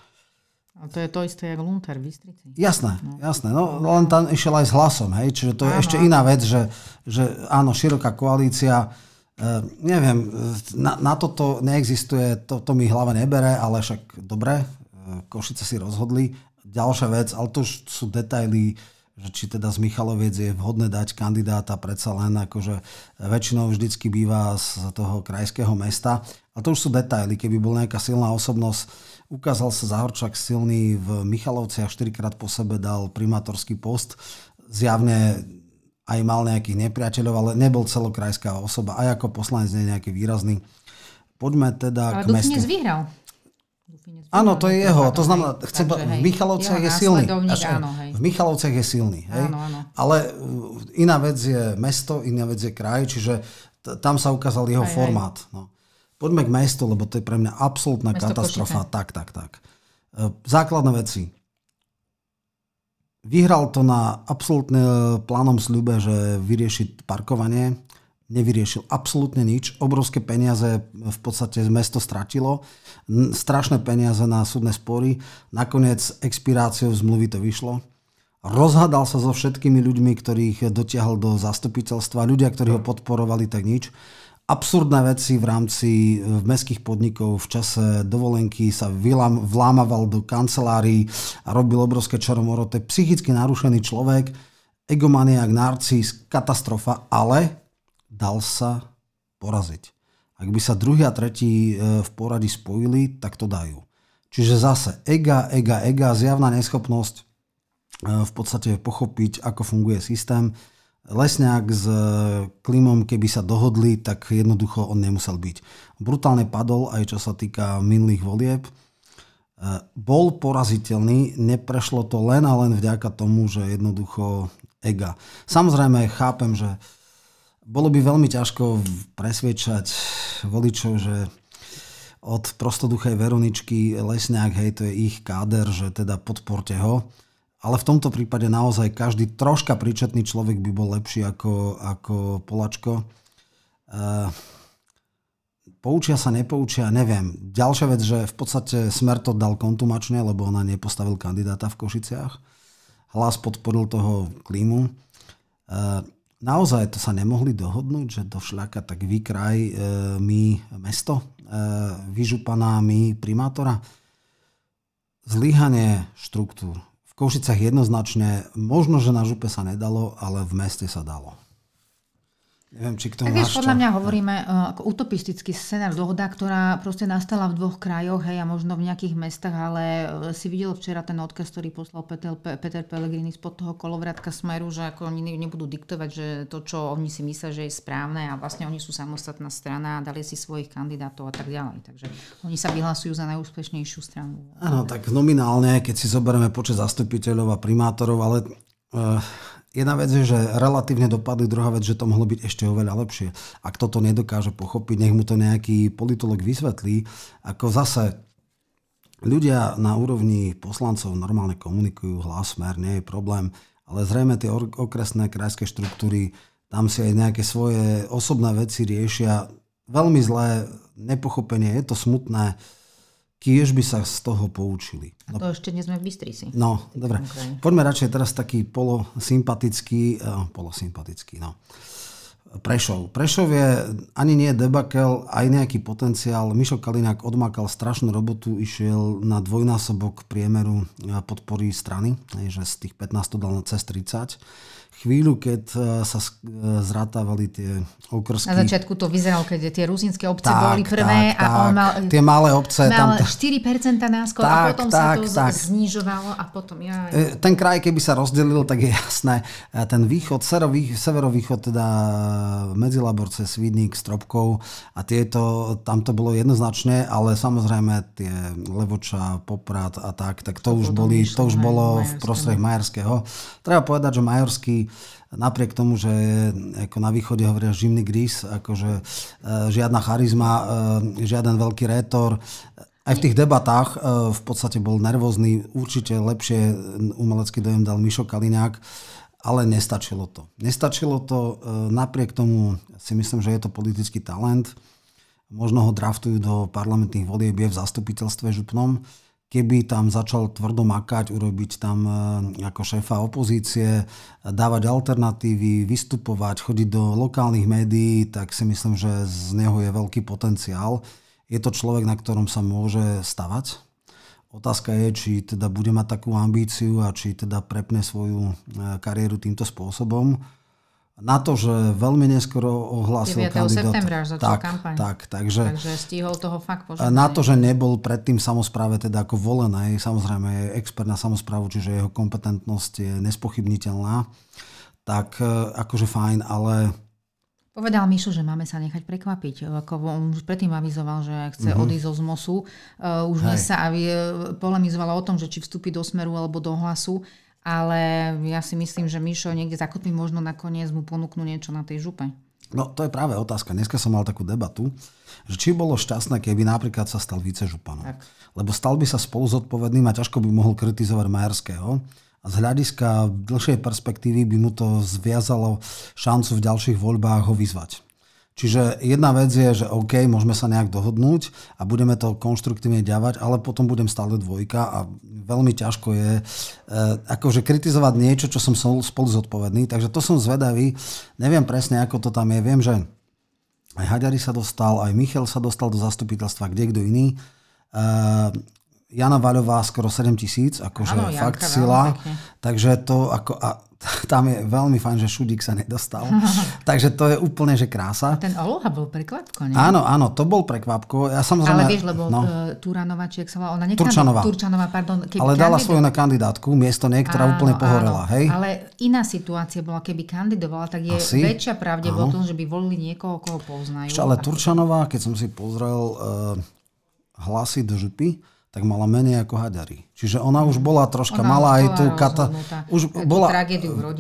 A to je to isté, ako Lunter v Bystrici. Jasné, no. jasné. No, len tam išiel aj s hlasom, hej, čiže to je áno. ešte iná vec, že, že áno, široká koalícia, Uh, neviem, na, na toto neexistuje, to, to mi hlava nebere, ale však dobre, uh, Košice si rozhodli. Ďalšia vec, ale to už sú detaily, že či teda z Michaloviec je vhodné dať kandidáta, predsa len akože väčšinou vždycky býva z toho krajského mesta. Ale to už sú detaily, keby bol nejaká silná osobnosť, ukázal sa Zahorčak silný v Michalovciach, štyrikrát po sebe dal primátorský post, zjavne aj mal nejakých nepriateľov, ale nebol celokrajská osoba, aj ako poslanec nie nejaký výrazný. Poďme teda ale k mestu. vyhral. Áno, to je jeho. To znamená, chce, Takže, v Michalovciach je silný. Áno, hej. V Michalovciach je silný. Hej? Áno, áno. Ale uh, iná vec je mesto, iná vec je kraj, čiže t- tam sa ukázal jeho hej, formát. No. Poďme k mestu, lebo to je pre mňa absolútna mesto katastrofa. Košice. Tak, tak, tak. základné veci. Vyhral to na absolútne plánom sľube, že vyrieši parkovanie. Nevyriešil absolútne nič. Obrovské peniaze v podstate mesto stratilo. Strašné peniaze na súdne spory. Nakoniec expiráciou zmluvy to vyšlo. Rozhadal sa so všetkými ľuďmi, ktorých dotiahol do zastupiteľstva. Ľudia, ktorí ho podporovali, tak nič absurdné veci v rámci e, v mestských podnikov v čase dovolenky sa vylám, vlámaval do kancelárií a robil obrovské čaromoro. To psychicky narušený človek, egomaniak, narcis, katastrofa, ale dal sa poraziť. Ak by sa druhý a tretí e, v poradí spojili, tak to dajú. Čiže zase ega, ega, ega, zjavná neschopnosť e, v podstate pochopiť, ako funguje systém Lesňák s e, Klimom, keby sa dohodli, tak jednoducho on nemusel byť. Brutálne padol aj čo sa týka minulých volieb. E, bol poraziteľný, neprešlo to len a len vďaka tomu, že jednoducho ega. Samozrejme chápem, že bolo by veľmi ťažko presviečať voličov, že od prostoduchej Veroničky Lesňák, hej, to je ich káder, že teda podporte ho ale v tomto prípade naozaj každý troška príčetný človek by bol lepší ako, ako Polačko. E, poučia sa, nepoučia, neviem. Ďalšia vec, že v podstate Smer to dal kontumačne, lebo ona nepostavil kandidáta v Košiciach. Hlas podporil toho klímu. E, naozaj to sa nemohli dohodnúť, že do šľaka tak vykraj e, my mesto, e, vyžupaná my primátora. Zlyhanie štruktúr v Košicach jednoznačne, možno, že na župe sa nedalo, ale v meste sa dalo. Neviem, či k tomu tak podľa mňa hovoríme uh, ako utopistický scenár, dohoda, ktorá proste nastala v dvoch krajoch, hej, a možno v nejakých mestách, ale uh, si videl včera ten odkaz, ktorý poslal Peter, Peter Pellegrini spod toho kolovrátka Smeru, že ako oni nebudú diktovať, že to, čo oni si myslia, že je správne a vlastne oni sú samostatná strana a dali si svojich kandidátov a tak ďalej. Takže oni sa vyhlasujú za najúspešnejšiu stranu. Áno, tak nominálne, keď si zoberieme počet zastupiteľov a primátorov, ale uh, jedna vec je, že relatívne dopadli, druhá vec, že to mohlo byť ešte oveľa lepšie. Ak toto nedokáže pochopiť, nech mu to nejaký politolog vysvetlí, ako zase ľudia na úrovni poslancov normálne komunikujú, hlas, smer, nie je problém, ale zrejme tie okresné krajské štruktúry, tam si aj nejaké svoje osobné veci riešia. Veľmi zlé nepochopenie, je to smutné kiež by sa z toho poučili. A to no, ešte nie sme v Bystrici. No, dobre. Poďme radšej teraz taký polosympatický, uh, polosympatický, no. Prešov. Prešov je ani nie debakel, aj nejaký potenciál. Mišo Kalinák odmakal strašnú robotu, išiel na dvojnásobok priemeru eh, podpory strany, že z tých 15 dal na cez 30 chvíľu, keď e, sa e, zrátavali tie okrsky. Na začiatku to vyzeralo, keď tie ruzinské obce tak, boli prvé tak, a on mal, tie malé obce, mal tam, 4% náskok tak, a potom tak, sa to tak. znižovalo a potom ja... E, ten kraj, keby sa rozdelil, tak je jasné. Ten východ, severovýchod, teda Medzilaborce, Svidník, Stropkov a tieto, tam to bolo jednoznačné, ale samozrejme tie Levoča, Poprad a tak, tak to, to už, boli, to už bolo v prostrech Majerského. Treba povedať, že Majerský napriek tomu, že ako na východe hovoria živný gris, akože e, žiadna charizma, e, žiaden veľký rétor, aj v tých debatách e, v podstate bol nervózny, určite lepšie umelecký dojem dal Mišo Kaliňák, ale nestačilo to. Nestačilo to, napriek tomu si myslím, že je to politický talent. Možno ho draftujú do parlamentných volieb v zastupiteľstve župnom keby tam začal tvrdo makať, urobiť tam e, ako šéfa opozície, dávať alternatívy, vystupovať, chodiť do lokálnych médií, tak si myslím, že z neho je veľký potenciál. Je to človek, na ktorom sa môže stavať. Otázka je, či teda bude mať takú ambíciu a či teda prepne svoju e, kariéru týmto spôsobom na to, že veľmi neskoro ohlásil 9. kandidát. septembra až začal tak, kampaň. Tak, takže, takže stihol toho fakt požiadať. Na to, že nebol predtým samozpráve teda ako volený, samozrejme je expert na samozprávu, čiže jeho kompetentnosť je nespochybniteľná, tak e, akože fajn, ale Povedal Mišo, že máme sa nechať prekvapiť. Ako on už predtým avizoval, že chce mm-hmm. odísť zo ZMOSu. Uh, už dnes sa avie, polemizovala o tom, že či vstúpi do Smeru alebo do Hlasu ale ja si myslím, že Mišo niekde zakotmi možno nakoniec mu ponúknú niečo na tej župe. No to je práve otázka. Dneska som mal takú debatu, že či bolo šťastné, keby napríklad sa stal vicežupanom. Lebo stal by sa spolu zodpovedným a ťažko by mohol kritizovať Majerského. A z hľadiska dlhšej perspektívy by mu to zviazalo šancu v ďalších voľbách ho vyzvať. Čiže jedna vec je, že OK, môžeme sa nejak dohodnúť a budeme to konštruktívne ďavať, ale potom budem stále dvojka a veľmi ťažko je e, akože kritizovať niečo, čo som spolu zodpovedný. Takže to som zvedavý. Neviem presne, ako to tam je. Viem, že aj Haďari sa dostal, aj Michal sa dostal do zastupiteľstva, kde kto iný. E, Jana Vaľová skoro 7 tisíc, akože ano, fakt Janka, sila. Takže to ako, a tam je veľmi fajn, že Šudík sa nedostal. Takže to je úplne, že krása. Ten Oloha bol prekvapko, nie? Áno, áno, to bol prekvapko. Ja samozrejme, Ale vieš, lebo no, uh, Turanova, či sa volá, ona nekandid- Turčanová. Turčanová, pardon. Keby Ale dala svoju na kandidátku, miesto nej, ktorá áno, úplne pohorela, áno. hej? Ale iná situácia bola, keby kandidovala, tak je Asi? väčšia pravdepodobnosť, že by volili niekoho, koho poznajú. Ešte, ale Turčanová, keď som si pozrel uh, hlasy do župy, tak mala menej ako Haďari. Čiže ona už bola troška, ona mala aj tú kata... Už bola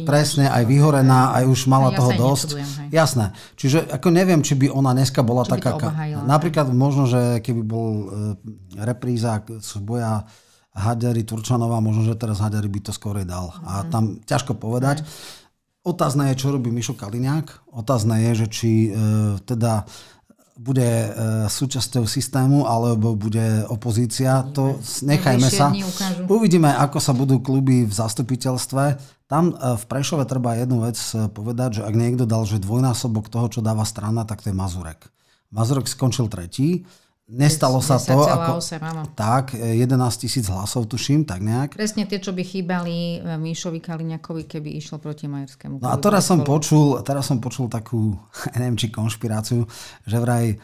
presne aj vyhorená, aj už mala ja toho dosť. Nečudujem, Jasné. Čiže ako neviem, či by ona dneska bola či taká... Napríklad možno, že keby bol uh, repríza boja Haďari Turčanová, možno, že teraz Haďari by to skôr dal. Mm. A mhm. tam ťažko povedať. Mm. Otázne je, čo robí Mišo Kaliňák. Otázne je, že či uh, teda bude e, súčasťou systému alebo bude opozícia, to nechajme sa. Uvidíme, ako sa budú kluby v zastupiteľstve. Tam e, v Prešove treba jednu vec e, povedať, že ak niekto dal, že dvojnásobok toho, čo dáva strana, tak to je Mazurek. Mazurek skončil tretí Nestalo sa to, ako, 8, tak, 11 tisíc hlasov tuším, tak nejak. Presne tie, čo by chýbali e, Míšovi Kaliňakovi, keby išlo proti Majerskému. No a teraz som, počul, teraz som počul takú, neviem či konšpiráciu, že vraj e,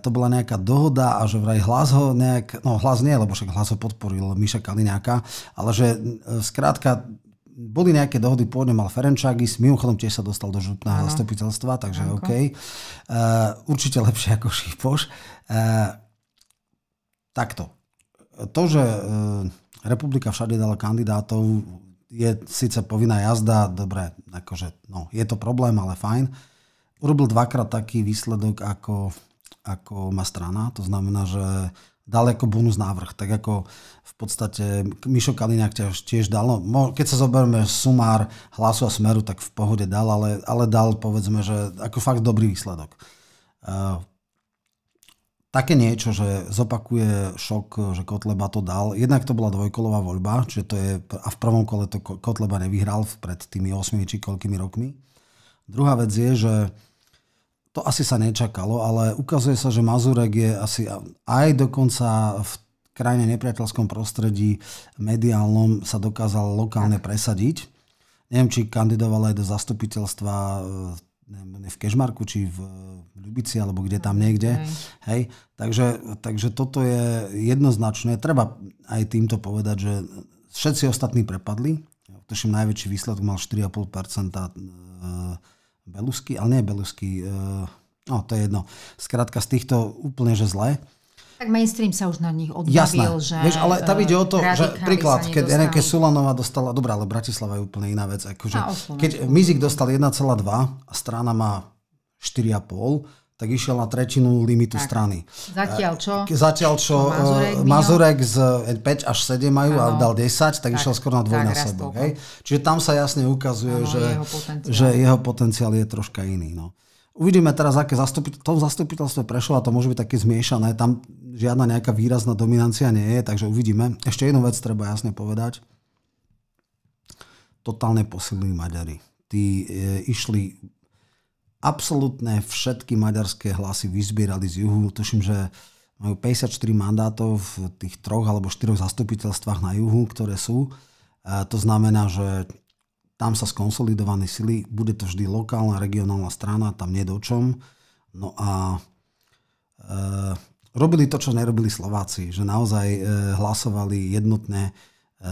to bola nejaká dohoda a že vraj hlas ho nejak, no hlas nie, lebo však hlas ho podporil Míša Kaliňáka, ale že e, skrátka boli nejaké dohody, pôvodne mal Ferenčagis, mimochodom tiež sa dostal do župného zastupiteľstva, takže Anko. OK. Uh, určite lepšie ako Šípoš. E, takto. To, že e, republika všade dala kandidátov, je síce povinná jazda, dobre, akože, no, je to problém, ale fajn. Urobil dvakrát taký výsledok, ako, ako má strana, to znamená, že dal ako bonus návrh, tak ako v podstate Mišo Kaliňák tiež, tiež dal, no, keď sa zoberieme sumár hlasu a smeru, tak v pohode dal, ale, ale dal povedzme, že ako fakt dobrý výsledok. Uh, také niečo, že zopakuje šok, že Kotleba to dal. Jednak to bola dvojkolová voľba, čiže to je, a v prvom kole to Kotleba nevyhral pred tými 8 či koľkými rokmi. Druhá vec je, že to asi sa nečakalo, ale ukazuje sa, že Mazurek je asi aj dokonca v krajine nepriateľskom prostredí mediálnom sa dokázal lokálne presadiť. Neviem, či kandidoval aj do zastupiteľstva neviem, v Kešmarku, či v Ľubici, alebo kde tam niekde. Hej. Takže, takže toto je jednoznačné. Treba aj týmto povedať, že všetci ostatní prepadli. Tuším, najväčší výsledok mal 4,5% e, Belusky, ale nie Belusky, e, no to je jedno. Skrátka z týchto úplne, že zle. Tak mainstream sa už na nich odbavil, Jasné. že... Vieš, ale tam ide o to, že príklad, keď Enrique Sulanová dostala, dobrá, ale Bratislava je úplne iná vec. Akože, keď Mizik dostal 1,2 a strana má 4,5, tak išiel na tretinu limitu tak. strany. Zatiaľ čo? Zatiaľ čo Mazurek, uh, Mazurek z 5 až 7 majú ano. a dal 10, tak, tak išiel skoro na dvojnásobok. Čiže tam sa jasne ukazuje, ano, že, jeho že jeho potenciál je troška iný. No. Uvidíme teraz, aké zastupiteľ, to zastupiteľstve prešlo a to môže byť také zmiešané. Tam žiadna nejaká výrazná dominancia nie je, takže uvidíme. Ešte jednu vec treba jasne povedať. Totálne posilní Maďari. Tí e, išli absolútne všetky maďarské hlasy vyzbierali z juhu. Tuším, že majú 54 mandátov v tých troch alebo štyroch zastupiteľstvách na juhu, ktoré sú. E, to znamená, že tam sa skonsolidované sily, bude to vždy lokálna, regionálna strana, tam nie do čom. No a e, robili to, čo nerobili Slováci, že naozaj e, hlasovali jednotne, e,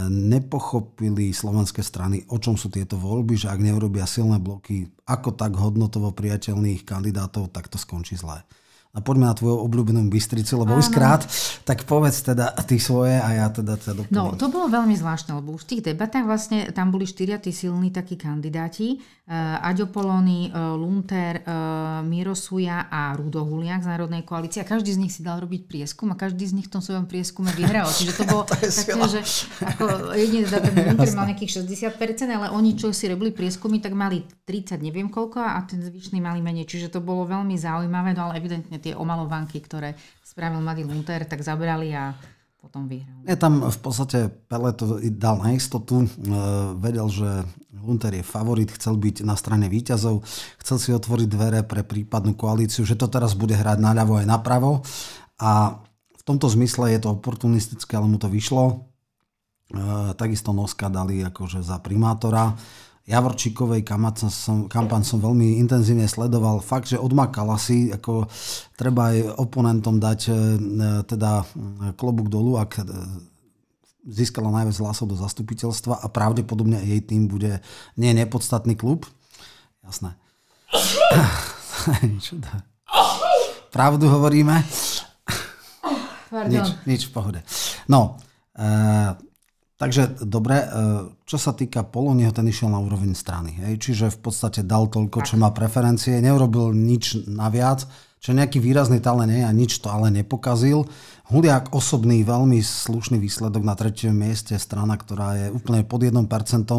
nepochopili slovenské strany, o čom sú tieto voľby, že ak neurobia silné bloky ako tak hodnotovo priateľných kandidátov, tak to skončí zle. A poďme na tvoju obľúbenú Bystricu, lebo už krát, tak povedz teda ty svoje a ja teda teda doplním. No, to bolo veľmi zvláštne, lebo už v tých debatách vlastne tam boli štyria tí silní takí kandidáti. Uh, Aďo Polony, uh, Lunter, uh, Mirosuja a Rudo Huliak z Národnej koalície. A každý z nich si dal robiť prieskum a každý z nich v tom svojom prieskume vyhral. Čiže to bolo to také, že ako jedine teda ten Lunter mal nejakých 60%, ale oni, čo si robili prieskumy, tak mali 30 neviem koľko a ten zvyšný mali menej. Čiže to bolo veľmi zaujímavé, no ale evidentne tie omalovanky, ktoré spravil mladý Lunter, tak zabrali a potom vyhral. Je tam v podstate Pele dal na istotu, e, vedel, že Lunter je favorit, chcel byť na strane výťazov, chcel si otvoriť dvere pre prípadnú koalíciu, že to teraz bude hrať naľavo aj napravo a v tomto zmysle je to oportunistické, ale mu to vyšlo. E, takisto Noska dali akože za primátora. Javorčíkovej kampaň som, kampaň som veľmi intenzívne sledoval. Fakt, že odmakala si, ako treba aj oponentom dať e, teda klobúk dolu, ak e, získala najviac hlasov do zastupiteľstva a pravdepodobne jej tým bude nie nepodstatný klub. Jasné. Pravdu hovoríme? Pardon. Nič, nič v pohode. No, e, Takže dobre, e, čo sa týka Poloniho, ten išiel na úroveň strany. Hej? Čiže v podstate dal toľko, čo má preferencie, neurobil nič naviac, čo nejaký výrazný talent nie a nič to ale nepokazil. Huliak osobný, veľmi slušný výsledok na treťom mieste, strana, ktorá je úplne pod 1%,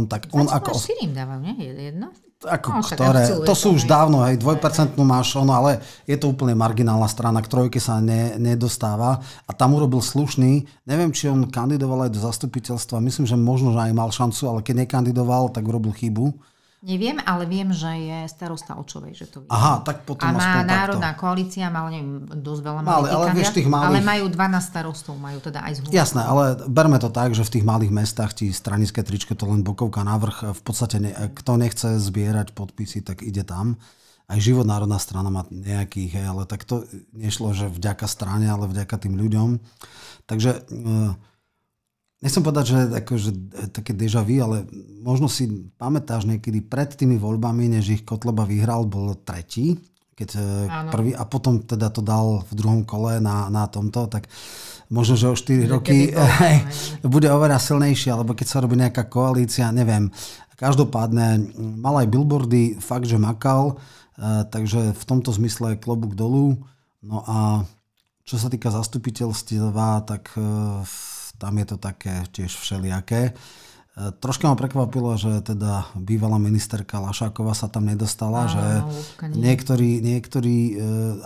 tak on ako... Os... dával, nie? Jedno? Ako no, ktoré, to sú už dávno, hej, dvojpercentnú máš ono, ale je to úplne marginálna strana, k trojke sa ne, nedostáva. A tam urobil slušný, neviem, či on kandidoval aj do zastupiteľstva, myslím, že možno, že aj mal šancu, ale keď nekandidoval, tak urobil chybu Neviem, ale viem, že je starosta Očovej, že to vie. Aha, tak potom A má národná takto. koalícia, mal neviem, dosť veľa ale, ale, vieš, tých malých... ale majú 12 starostov, majú teda aj z Jasné, ale berme to tak, že v tých malých mestách ti stranické tričko to len bokovka navrh. V podstate ne, kto nechce zbierať podpisy, tak ide tam. Aj život národná strana má nejakých, hej, ale tak to nešlo, že vďaka strane, ale vďaka tým ľuďom. Takže nechcem povedať, že akože, e, také deja vu, ale možno si pamätáš niekedy pred tými voľbami, než ich Kotleba vyhral, bol tretí, keď e, Áno. prvý, a potom teda to dal v druhom kole na, na tomto, tak možno, že o 4 roky hej, bude oveľa silnejšie, alebo keď sa robí nejaká koalícia, neviem. Každopádne mal aj billboardy, fakt, že makal, e, takže v tomto zmysle klobúk dolu. No a čo sa týka zastupiteľstva, tak tam je to také tiež všelijaké. E, troška ma prekvapilo, že teda bývalá ministerka Lašáková sa tam nedostala, Áno, že niektorí, niektorí, e,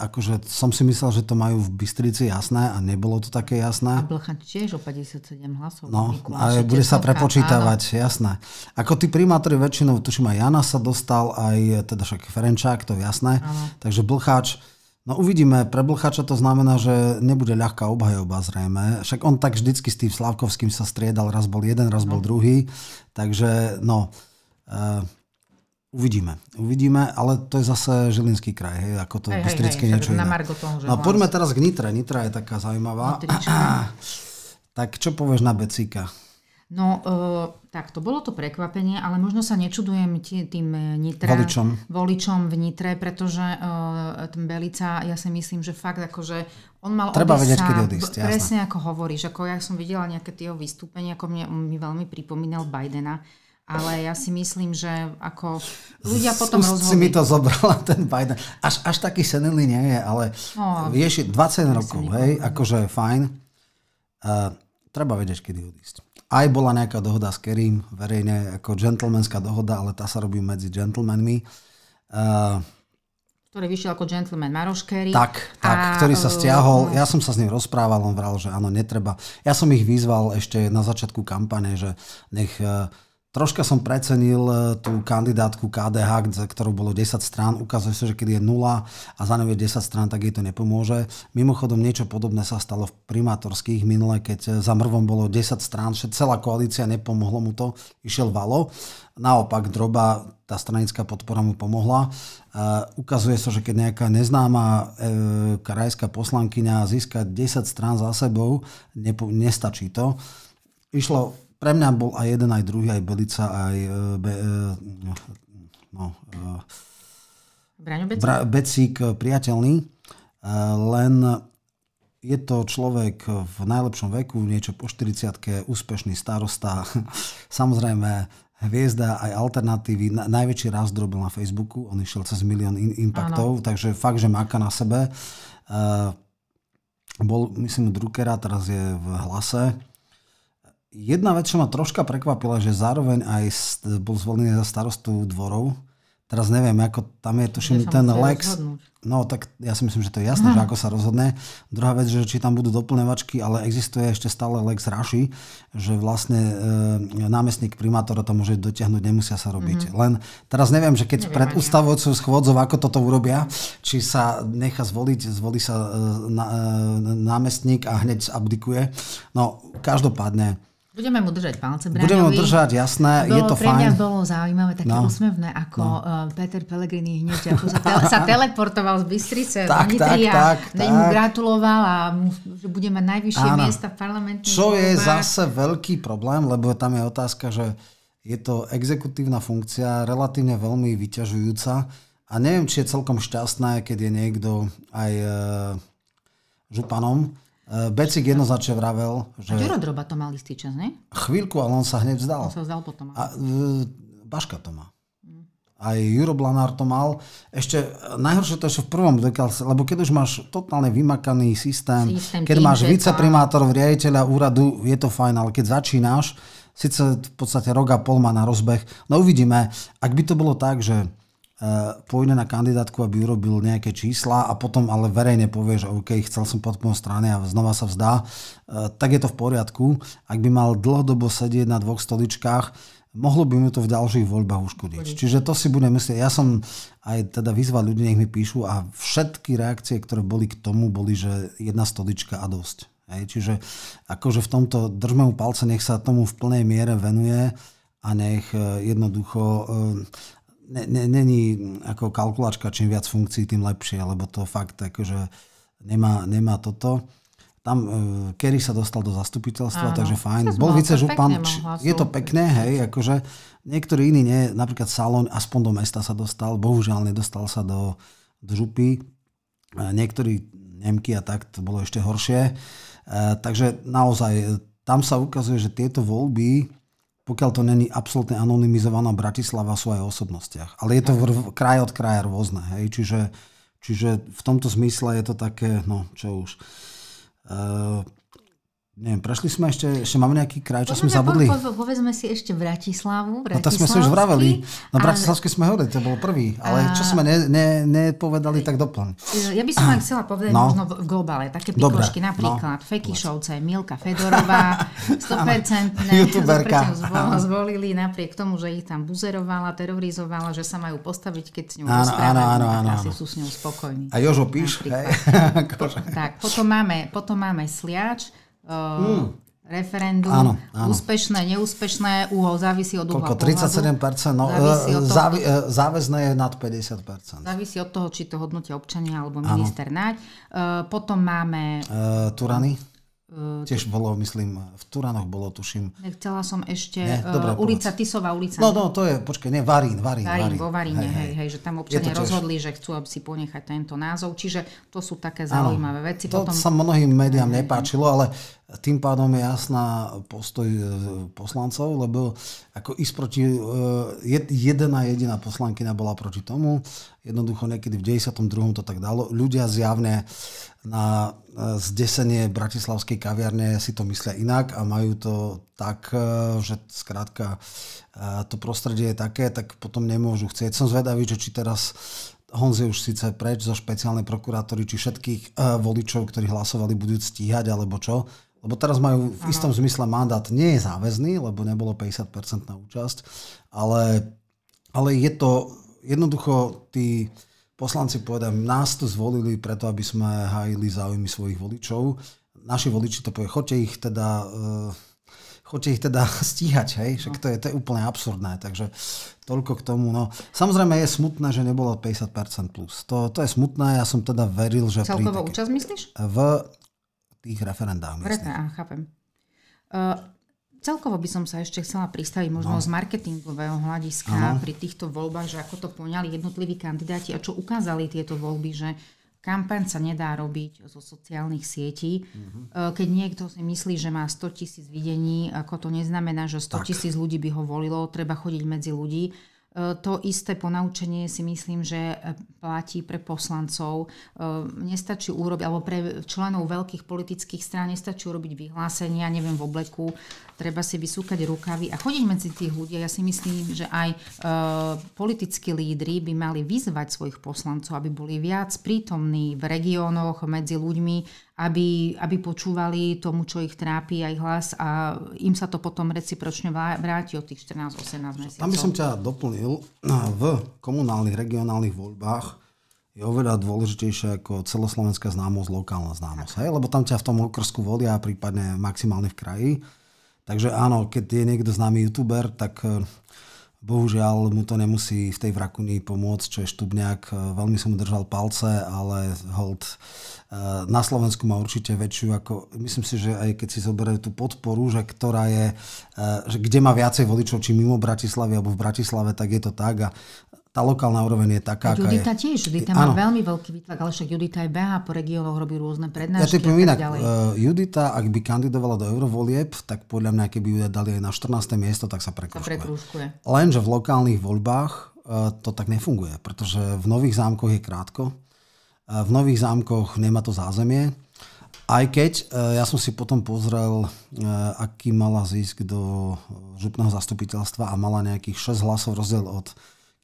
akože som si myslel, že to majú v Bystrici jasné a nebolo to také jasné. A Blchač tiež o 57 hlasov. No, a bude sa prepočítavať, áno. jasné. Ako tí primátori väčšinou, tuším aj Jana sa dostal, aj teda však Ferenčák, to je jasné. Áno. Takže Blchač, No uvidíme, pre Blchača to znamená, že nebude ľahká obhajoba zrejme. Však on tak vždycky s tým Slavkovským sa striedal, raz bol jeden, raz bol no. druhý. Takže no, uh, uvidíme. Uvidíme, ale to je zase Žilinský kraj, hej, ako to hej, Bystrické hej, niečo iné. No poďme teraz k Nitre. Nitra je taká zaujímavá. tak čo povieš na Becíka? No, uh, tak to bolo to prekvapenie, ale možno sa nečudujem tým e, Nitra, voličom. voličom v Nitre, pretože uh, ten Belica, ja si myslím, že fakt akože on mal Treba vedieť, kedy odísť, jasné. Presne ako hovoríš, ako ja som videla nejaké tie vystúpenia, ako mne, mi veľmi pripomínal Bidena, ale ja si myslím, že ako ľudia potom rozhodujú. si mi to zobrala ten Biden. Až, až taký senilný nie je, ale no, vieš, 20 rokov, hej, akože fajn. Uh, treba vedieť, kedy odísť. Aj bola nejaká dohoda s Kerim, verejne ako gentlemanská dohoda, ale tá sa robí medzi gentlemanmi. Uh, ktorý vyšiel ako gentleman Maroš Kerry. Tak, tak a, ktorý sa stiahol. Ja som sa s ním rozprával, on vral, že áno, netreba. Ja som ich vyzval ešte na začiatku kampane, že nech uh, Troška som precenil e, tú kandidátku KDH, za ktorou bolo 10 strán. Ukazuje sa, že keď je 0 a za je 10 strán, tak jej to nepomôže. Mimochodom, niečo podobné sa stalo v primátorských minule, keď e, za mrvom bolo 10 strán, že celá koalícia nepomohlo mu to, išiel valo. Naopak, droba, tá stranická podpora mu pomohla. Uh, ukazuje sa, že keď nejaká neznáma e, krajská poslankyňa získa 10 strán za sebou, nepo, nestačí to. Išlo pre mňa bol aj jeden, aj druhý, aj Belica, aj e, be, e, no, Braňo Becík? Bra, Becík priateľný. len je to človek v najlepšom veku, niečo po 40 úspešný starosta, samozrejme hviezda aj alternatívy. Najväčší rast robil na Facebooku, on išiel cez milión impaktov, ano. takže fakt, že máka na sebe. Uh, bol, myslím, Druckera, teraz je v hlase. Jedna vec, čo ma troška prekvapila, že zároveň aj bol zvolený za starostu dvorov, Teraz neviem, ako tam je, tuším, ten Lex. Rozhodnúť. No tak ja si myslím, že to je jasné, že ako sa rozhodne. Druhá vec, že či tam budú doplňovačky, ale existuje ešte stále Lex Raši, že vlastne e, námestník primátora to môže dotiahnuť, nemusia sa robiť. Mm-hmm. Len teraz neviem, že keď neviem, pred ústavovcov schôdzov, ako toto urobia, či sa nechá zvoliť, zvolí sa e, na, e, námestník a hneď abdikuje. No, každopádne, Budeme mu držať palce, Braňovi. Budeme mu držať, jasné, bolo, je to pre fajn. Pre mňa bolo zaujímavé, také no. úsmevné, ako no. uh, Peter Pellegrini hneď ako sa, tele, sa teleportoval z Bystrice tak, do tak, tak, tak. mu gratuloval a mu, že bude mať najvyššie Áno. miesta v parlamentných Čo voľbách. je zase veľký problém, lebo tam je otázka, že je to exekutívna funkcia, relatívne veľmi vyťažujúca a neviem, či je celkom šťastná, keď je niekto aj uh, županom, Eh, Becik jednoznačne vravel, že... A Droba to mal istý čas, ne? Chvíľku, ale on sa hneď vzdal. On sa vzdal potom. A, e, Baška to má. Aj Juro Blanár to mal. Ešte najhoršie to ešte v prvom dekalse, lebo keď už máš totálne vymakaný systém, systém keď máš viceprimátorov, riaditeľa úradu, je to fajn, ale keď začínaš, síce v podstate rok a pol má na rozbeh, no uvidíme. Ak by to bolo tak, že Eh, pôjde na kandidátku, aby urobil nejaké čísla a potom ale verejne povie, že OK, chcel som podporu strany a znova sa vzdá, eh, tak je to v poriadku. Ak by mal dlhodobo sedieť na dvoch stoličkách, mohlo by mu to v ďalších voľbách uškodiť. Čiže to si budem myslieť. Ja som aj teda vyzval ľudí, nech mi píšu a všetky reakcie, ktoré boli k tomu, boli, že jedna stolička a dosť. Hej, čiže akože v tomto držme mu palce, nech sa tomu v plnej miere venuje a nech eh, jednoducho není ako kalkulačka, čím viac funkcií, tým lepšie, lebo to fakt akože nemá, nemá toto. Tam uh, Kerry sa dostal do zastupiteľstva, Áno. takže fajn. Bol vicežupan, je to pekné, hej, akože niektorí iní nie, napríklad Salon aspoň do mesta sa dostal, bohužiaľ nedostal sa do, do župy. Uh, niektorí Nemky a tak, to bolo ešte horšie. Uh, takže naozaj, tam sa ukazuje, že tieto voľby pokiaľ to není absolútne anonymizovaná Bratislava aj o osobnostiach. Ale je to v, kraj od kraja rôzne. Hej? Čiže, čiže v tomto zmysle je to také, no čo už. Uh, Neviem, prešli sme ešte, ešte máme nejaký kraj, čo sme zabudli? Po, po, povedzme si ešte Bratislavu. No to sme si už vraveli. No Bratislavský sme hovorili, to bol prvý. Ale čo sme ne, ne, nepovedali, tak doplň. Ja by som vám chcela povedať no. možno v globále. Také pikošky, no. napríklad no. Fekišovce, Milka Fedorová, 100% YouTuberka. zvolili napriek tomu, že ich tam buzerovala, terorizovala, že sa majú postaviť, keď s ňou áno, áno, áno, áno, asi sú s ňou spokojní. A Jožo píš, hej? tak, potom máme, potom máme Sliač, mm. referendum, áno, áno. úspešné, neúspešné, uhol závisí od uhla Koľko? 37%, no, závisí od toho, závi, e, záväzné je nad 50%. Závisí od toho, či to hodnotia občania alebo minister Naď. Uh, potom máme... Uh, Turany? Uh, Tiež bolo, myslím, v Turanoch bolo, tuším. Chcela som ešte, nie, uh, ulica, Tisová ulica. No, no, to je, počkaj, nie, Varín, Varín. Varín, Varín. vo Varíne, hej, hej, hej, že tam občania rozhodli, že chcú si ponechať tento názov, čiže to sú také zaujímavé veci. To Potom... sa mnohým médiám nepáčilo, ale tým pádom je jasná postoj e, poslancov, lebo ako ísť proti, e, jedna jediná poslankyňa bola proti tomu, jednoducho niekedy v 92. to tak dalo. Ľudia zjavne na e, zdesenie bratislavskej kaviarne si to myslia inak a majú to tak, že skrátka to prostredie je také, tak potom nemôžu chcieť. Som zvedavý, že či teraz Honz je už síce preč zo špeciálnej prokurátory, či všetkých voličov, ktorí hlasovali, budú stíhať, alebo čo. Lebo teraz majú v istom zmysle mandát nie je záväzný, lebo nebolo 50% na účasť, ale, ale je to jednoducho tí poslanci povedajú, nás tu zvolili preto, aby sme hájili záujmy svojich voličov. Naši voliči to povie, choďte ich teda uh, choďte ich teda stíhať, hej? Však to je, to je úplne absurdné, takže toľko k tomu. No. Samozrejme je smutné, že nebolo 50% plus. To, to je smutné, ja som teda veril, že... Celková účasť myslíš? V tých referendách. Presne, á, chápem. Uh, celkovo by som sa ešte chcela pristaviť možno no. z marketingového hľadiska ano. pri týchto voľbách, že ako to poňali jednotliví kandidáti a čo ukázali tieto voľby, že kampaň sa nedá robiť zo sociálnych sietí. Uh-huh. Keď niekto si myslí, že má 100 tisíc videní, ako to neznamená, že 100 tisíc ľudí by ho volilo, treba chodiť medzi ľudí. E, to isté ponaučenie si myslím, že platí pre poslancov. E, nestačí urobiť, alebo pre členov veľkých politických strán nestačí urobiť vyhlásenia, neviem, v obleku. Treba si vysúkať rukavy a chodiť medzi tých ľudí. Ja si myslím, že aj e, politickí lídry by mali vyzvať svojich poslancov, aby boli viac prítomní v regiónoch, medzi ľuďmi, aby, aby počúvali tomu, čo ich trápi, aj hlas a im sa to potom recipročne vráti od tých 14-18 mesiacov. Tam by som ťa doplnil. V komunálnych, regionálnych voľbách je oveľa dôležitejšie ako celoslovenská známosť, lokálna známosť. Hej? Lebo tam ťa v tom okrsku volia, prípadne maximálne v kraji. Takže áno, keď je niekto známy youtuber, tak eh, bohužiaľ mu to nemusí v tej Vrakuni pomôcť, čo je Štubňák. Veľmi som mu držal palce, ale hold Eh, na Slovensku má určite väčšiu ako, myslím si, že aj keď si zoberie tú podporu, že ktorá je, že kde má viacej voličov, či mimo Bratislavy alebo v Bratislave, tak je to tak a tá lokálna úroveň je taká, aká Judita je. tiež, Judita má veľmi veľký výtlak, ale však Judita aj beha po regiónoch, robí rôzne prednášky ja tak inak, ďalej. Uh, Judita, ak by kandidovala do eurovolieb, tak podľa mňa, keby ju dali aj na 14. miesto, tak sa prekrúškuje. Sa prekrúškuje. Lenže v lokálnych voľbách uh, to tak nefunguje, pretože v Nových zámkoch je krátko, v Nových zámkoch nemá to zázemie. Aj keď ja som si potom pozrel, aký mala zísť do župného zastupiteľstva a mala nejakých 6 hlasov rozdiel od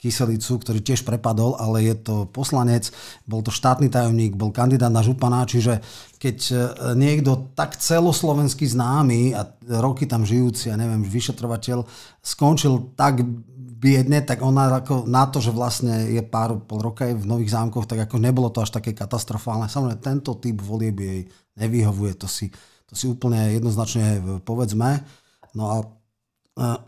Kyselicu, ktorý tiež prepadol, ale je to poslanec, bol to štátny tajomník, bol kandidát na župana, čiže keď e, niekto tak celoslovenský známy a roky tam žijúci, ja neviem, vyšetrovateľ, skončil tak biedne, tak ona ako na to, že vlastne je pár pol roka v Nových zámkoch, tak ako nebolo to až také katastrofálne. Samozrejme, tento typ volieb jej nevyhovuje, to si, to si úplne jednoznačne povedzme. No a uh,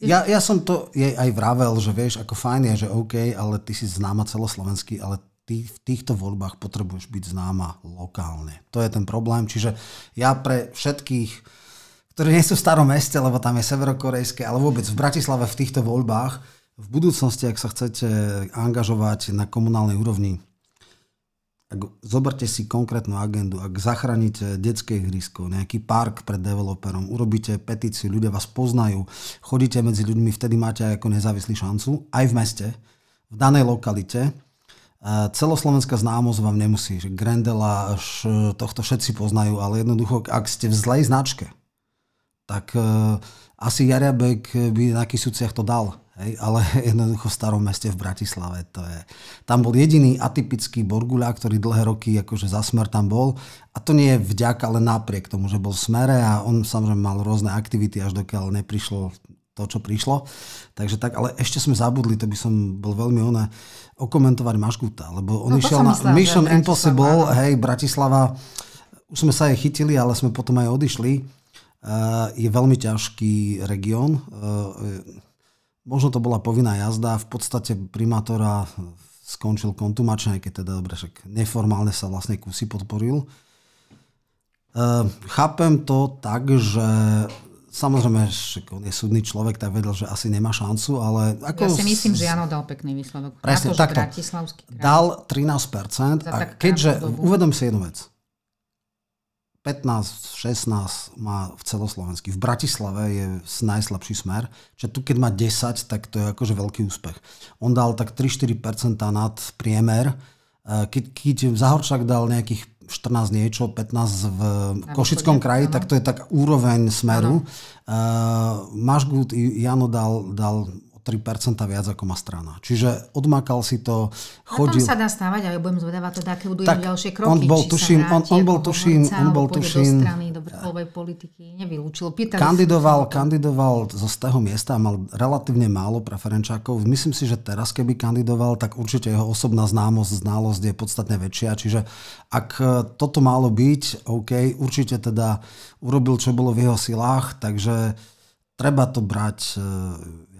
ja, ja som to jej aj vravel, že vieš, ako fajn je, že OK, ale ty si známa celoslovenský, ale ty v týchto voľbách potrebuješ byť známa lokálne. To je ten problém. Čiže ja pre všetkých ktoré nie sú v starom meste, lebo tam je severokorejské, ale vôbec v Bratislave v týchto voľbách, v budúcnosti, ak sa chcete angažovať na komunálnej úrovni, ak zoberte si konkrétnu agendu, ak zachránite detské ihrisko, nejaký park pred developerom, urobíte petíciu, ľudia vás poznajú, chodíte medzi ľuďmi, vtedy máte aj ako nezávislý šancu, aj v meste, v danej lokalite. Celoslovenská známosť vám nemusí, že Grendela, až tohto všetci poznajú, ale jednoducho, ak ste v zlej značke, tak uh, asi Jariabek by na Kisuciach to dal. Hej, ale jednoducho v starom meste v Bratislave to je. Tam bol jediný atypický Borguľa, ktorý dlhé roky akože za smer tam bol. A to nie je vďaka, ale napriek tomu, že bol v smere a on samozrejme mal rôzne aktivity, až dokiaľ neprišlo to, čo prišlo. Takže tak, ale ešte sme zabudli, to by som bol veľmi oné, okomentovať Maškuta, lebo on no, išiel na Mission Impossible, hej, Bratislava, už sme sa aj chytili, ale sme potom aj odišli je veľmi ťažký región. Možno to bola povinná jazda, v podstate primátora skončil kontumačne, keď teda dobre, však neformálne sa vlastne kusy podporil. Chápem to tak, že samozrejme, že on je súdny človek, tak vedel, že asi nemá šancu, ale... Ako ja si myslím, že áno, dal pekný výsledok. Presne, to, takto. Dal 13%, a keďže, uvedom si jednu vec. 15, 16 má v celoslovensky. V Bratislave je najslabší smer, čiže tu keď má 10, tak to je akože veľký úspech. On dal tak 3-4% nad priemer. E, keď, keď Zahorčák dal nejakých 14 niečo, 15 v Košickom kraji, tak to je tak úroveň smeru. Uh, Mašgut Jano dal, dal 3% viac ako má strana. Čiže odmakal si to, chodil... A tam sa dá stávať, ale budem zvedavať teda, aké budú tak ďalšie kroky. On bol, tuším, on, on bol tuším, on bol tuším... Do strany, do politiky, nevylúčil. Pýtali kandidoval, kandidoval zo stého miesta a mal relatívne málo preferenčákov. Myslím si, že teraz, keby kandidoval, tak určite jeho osobná známosť, znalosť je podstatne väčšia. Čiže ak e, toto malo byť, OK, určite teda urobil, čo bolo v jeho silách, takže treba to brať e,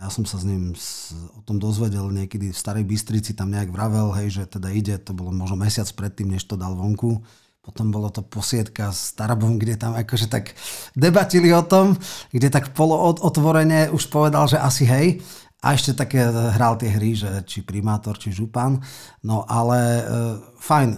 ja som sa s ním s, o tom dozvedel niekedy v Starej Bystrici, tam nejak vravel, hej, že teda ide, to bolo možno mesiac predtým, než to dal vonku. Potom bolo to posietka s Tarabom, kde tam akože tak debatili o tom, kde tak polo otvorene už povedal, že asi hej. a ešte také hral tie hry, že či primátor, či župan. No ale e, fajn,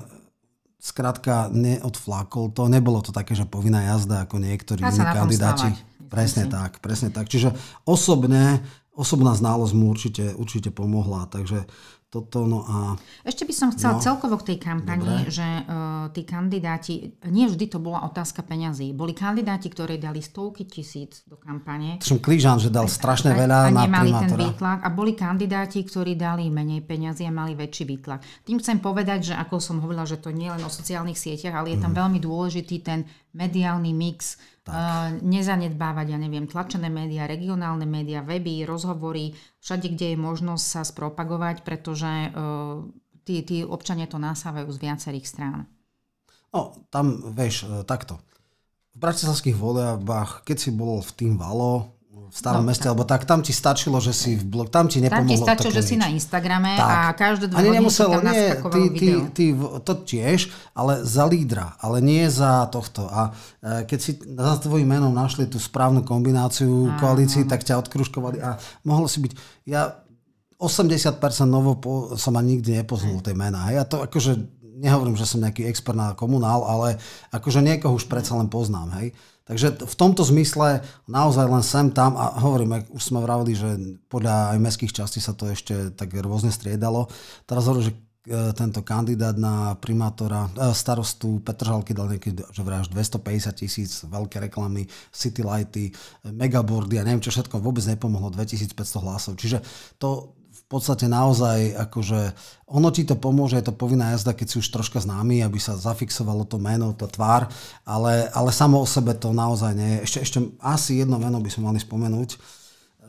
skrátka neodflákol to. Nebolo to také, že povinná jazda ako niektorí iní kandidáti. Presne tak, presne tak. Čiže osobne, osobná znalosť mu určite, určite pomohla. Takže toto. No a... Ešte by som chcela no, celkovo k tej kampani, Dobre. že uh, tí kandidáti, nie vždy to bola otázka peňazí. Boli kandidáti, ktorí dali stovky tisíc do kampane. Som klížan, že dal strašne veľa a na nemali primátora. ten výtlak. A boli kandidáti, ktorí dali menej peňazí a mali väčší výtlak. Tým chcem povedať, že ako som hovorila, že to nie len o sociálnych sieťach, ale je tam mm. veľmi dôležitý ten mediálny mix Uh, nezanedbávať, ja neviem, tlačené médiá, regionálne médiá, weby, rozhovory, všade, kde je možnosť sa spropagovať, pretože uh, tí, tí občania to nasávajú z viacerých strán. No, tam, vieš, e, takto. V bratislavských voľbách, keď si bol v tým Valo, v starom no, meste, alebo tak, tam ti stačilo, že si v blog, tam ti nepomohlo. Tam ti stačilo, že si na Instagrame tak. a každé dve Ani nemusel, tam nie, ty, ty, ty, to tiež, ale za lídra, ale nie za tohto. A e, keď si za tvojim menom našli tú správnu kombináciu koalícií, tak ťa odkruškovali a mohlo si byť, ja 80% novo po, som ani nikdy nepoznal tej mená. Ja to akože, nehovorím, že som nejaký expert na komunál, ale akože niekoho už predsa len poznám, hej. Takže v tomto zmysle naozaj len sem tam a hovorím, už sme vravili, že podľa aj mestských častí sa to ešte tak rôzne striedalo. Teraz hovorím, že e, tento kandidát na primátora, e, starostu Petržalky dal niekedy, že vraj až 250 tisíc, veľké reklamy, city lighty, megaboardy a neviem čo všetko, vôbec nepomohlo 2500 hlasov. Čiže to podstate naozaj, akože ono ti to pomôže, je to povinná jazda, keď si už troška známy, aby sa zafixovalo to meno, to tvár, ale, ale samo o sebe to naozaj nie je. Ešte, ešte asi jedno meno by sme mali spomenúť.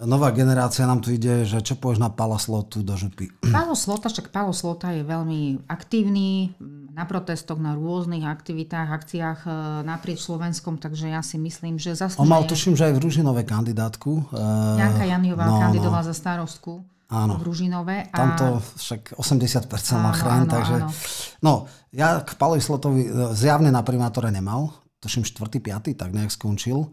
Nová generácia nám tu ide, že čo povieš na Pala Slotu do župy? Palo Slota, však Palo Slota je veľmi aktívny na protestoch, na rôznych aktivitách, akciách e, naprieč Slovenskom, takže ja si myslím, že zaslúžuje... On mal, tuším, že aj v Ružinové kandidátku. E, Janka Janiová no, kandidovala no. za starostku. Áno. v Ružinové. A... Tamto však 80% má chráň, takže... Áno. No, ja k Palovi Slotovi e, zjavne na primátore nemal, tuším 4. 5. tak nejak skončil.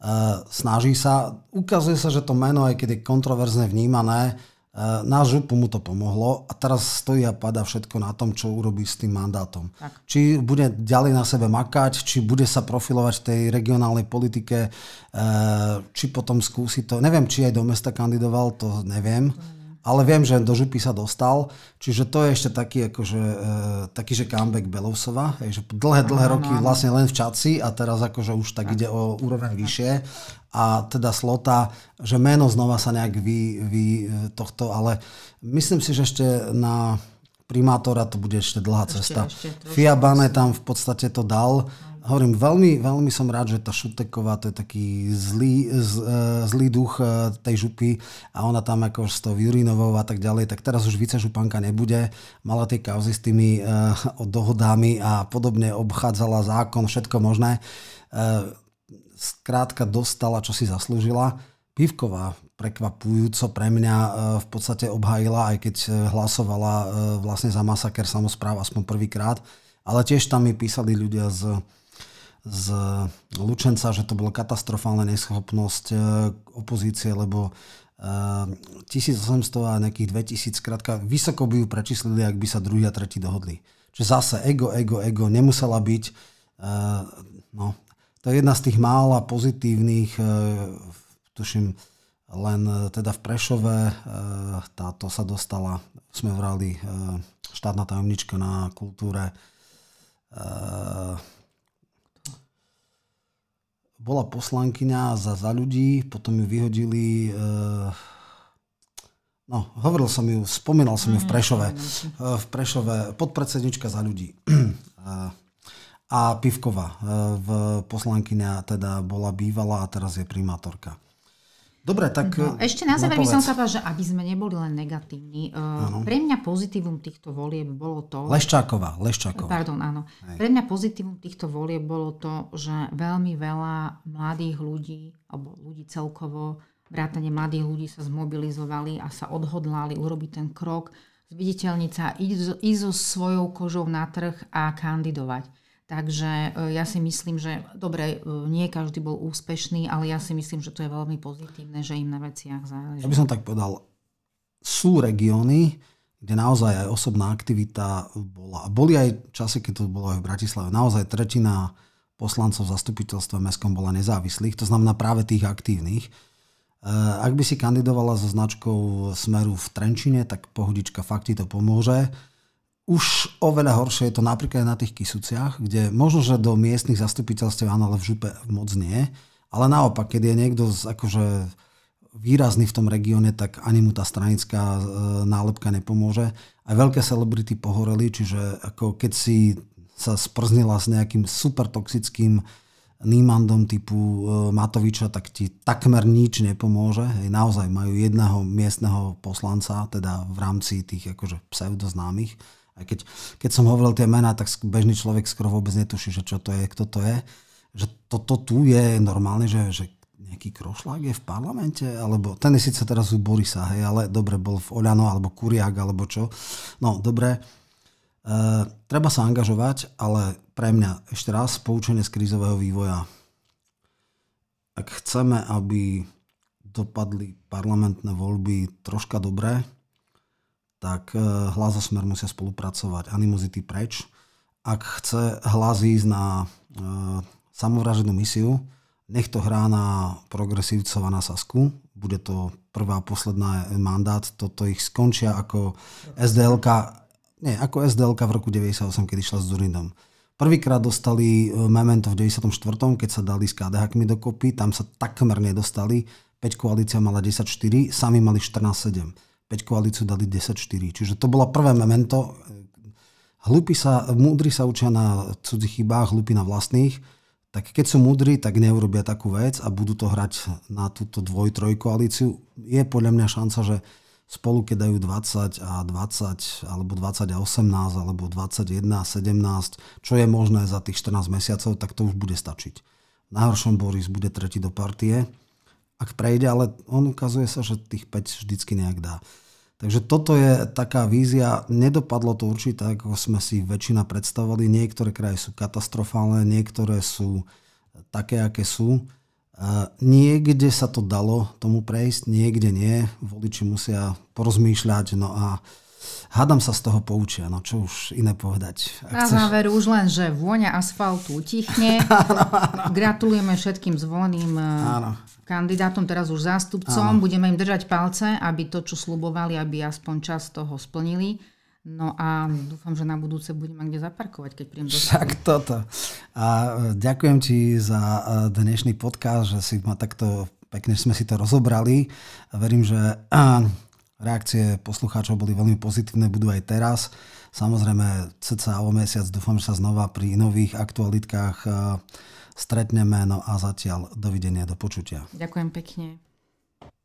Uh, snaží sa, ukazuje sa, že to meno, aj keď je kontroverzne vnímané, uh, na župu mu to pomohlo a teraz stojí a pada všetko na tom, čo urobí s tým mandátom. Tak. Či bude ďalej na sebe makať, či bude sa profilovať v tej regionálnej politike, uh, či potom skúsi to, neviem, či aj do mesta kandidoval, to neviem. Mm ale viem, že do župy sa dostal, čiže to je ešte taký, akože, e, taký že comeback Belousova, že dlhé, dlhé no, roky no, vlastne len v Čaci a teraz akože už tak ide o úroveň vyššie. A teda Slota, že meno znova sa nejak vy, vy e, tohto, ale myslím si, že ešte na primátora to bude ešte dlhá cesta. Ešte, ešte, Fiabane tam v podstate to dal, Hovorím, veľmi, veľmi som rád, že tá Šuteková, to je taký zlý, z, e, zlý duch e, tej župy a ona tam ako s tou Jurinovou a tak ďalej, tak teraz už vicežupanka nebude. Mala tie kauzy s tými uh, dohodami a podobne, obchádzala zákon, všetko možné. Uh, skrátka dostala, čo si zaslúžila. Pivková prekvapujúco pre mňa v podstate obhajila, aj keď hlasovala vlastne za masaker samozpráv aspoň prvýkrát. Ale tiež tam mi písali ľudia z z Lučenca, že to bola katastrofálna neschopnosť e, opozície, lebo 1800 e, a nejakých 2000, skrátka vysoko by ju prečíslili, ak by sa druhý a tretí dohodli. Čiže zase ego, ego, ego nemusela byť. E, no, to je jedna z tých mála pozitívnych, tuším, len teda v Prešove táto sa dostala, sme vrali štátna tajomnička na kultúre bola poslankyňa za, za ľudí, potom ju vyhodili... Uh, no, hovoril som ju, spomínal som ju v mhm, Prešove. Uh, v Prešove, podpredsednička za ľudí. Uh, a Pivková, v poslankyňa teda bola bývalá a teraz je primátorka. Dobre, tak... No, ešte na záver by som sa že aby sme neboli len negatívni. Uh, pre mňa pozitívum týchto volieb bolo to... Leščáková, Leščáková. Pardon, áno. Hej. Pre mňa pozitívum týchto volieb bolo to, že veľmi veľa mladých ľudí, alebo ľudí celkovo, vrátane mladých ľudí sa zmobilizovali a sa odhodlali urobiť ten krok, zviditeľniť sa, ísť so svojou kožou na trh a kandidovať. Takže e, ja si myslím, že dobre, e, nie každý bol úspešný, ale ja si myslím, že to je veľmi pozitívne, že im na veciach záleží. Ja by som tak povedal, sú regióny, kde naozaj aj osobná aktivita bola. A boli aj časy, keď to bolo aj v Bratislave. Naozaj tretina poslancov v zastupiteľstve bola nezávislých, to znamená práve tých aktívnych. Eh, ak by si kandidovala so značkou Smeru v Trenčine, tak pohodička, fakt ti to pomôže. Už oveľa horšie je to napríklad na tých Kisuciach, kde možno, že do miestnych zastupiteľstv áno, ale v župe moc nie. Ale naopak, keď je niekto z, akože výrazný v tom regióne, tak ani mu tá stranická e, nálepka nepomôže. Aj veľké celebrity pohoreli, čiže ako keď si sa sprznila s nejakým super toxickým Nímandom typu e, Matoviča, tak ti takmer nič nepomôže. Hej, naozaj majú jedného miestneho poslanca, teda v rámci tých akože pseudoznámych. Aj keď, keď som hovoril tie mená, tak bežný človek skoro vôbec netuší, že čo to je, kto to je. Že toto tu je normálne, že, že nejaký krošlák je v parlamente, alebo ten je síce teraz u Borisa, hej, ale dobre, bol v Oľano, alebo Kuriak, alebo čo. No, dobre. E, treba sa angažovať, ale pre mňa ešte raz poučenie z krízového vývoja. Ak chceme, aby dopadli parlamentné voľby troška dobre, tak e, hlas a smer musia spolupracovať. Animozity preč. Ak chce hlas ísť na e, samovraženú misiu, nech to hrá na progresívcov na Sasku. Bude to prvá a posledná mandát. Toto ich skončia ako SDLK, nie, ako SDLK v roku 98, keď išla s Durindom. Prvýkrát dostali e, memento v 94., keď sa dali s KDH dokopy, tam sa takmer nedostali. 5 koalícia mala 10-4, sami mali 14-7. 5 koalíciu dali 10-4. Čiže to bolo prvé memento. Hlupí sa, múdri sa učia na cudzích chybách, hlupí na vlastných tak keď sú múdri, tak neurobia takú vec a budú to hrať na túto dvoj-troj koalíciu. Je podľa mňa šanca, že spolu keď dajú 20 a 20, alebo 20 a 18, alebo 21 a 17, čo je možné za tých 14 mesiacov, tak to už bude stačiť. Najhoršom Boris bude tretí do partie, ak prejde, ale on ukazuje sa, že tých 5 vždycky nejak dá. Takže toto je taká vízia. Nedopadlo to určite tak, ako sme si väčšina predstavovali. Niektoré kraje sú katastrofálne, niektoré sú také, aké sú. Niekde sa to dalo tomu prejsť, niekde nie. Voliči musia porozmýšľať. No a hádam sa z toho poučia, no čo už iné povedať. Ak Na chceš... záver už len, že vôňa asfaltu utichne. Gratulujeme všetkým zvoleným áno. kandidátom, teraz už zástupcom. Áno. Budeme im držať palce, aby to, čo slubovali, aby aspoň čas toho splnili. No a dúfam, že na budúce budeme kde zaparkovať, keď príjem do Tak toto. A e, ďakujem ti za e, dnešný podcast, že si ma takto pekne sme si to rozobrali. Verím, že Reakcie poslucháčov boli veľmi pozitívne, budú aj teraz. Samozrejme, cca o mesiac dúfam, že sa znova pri nových aktualitkách eh, stretneme. No a zatiaľ dovidenia, do počutia. Ďakujem pekne.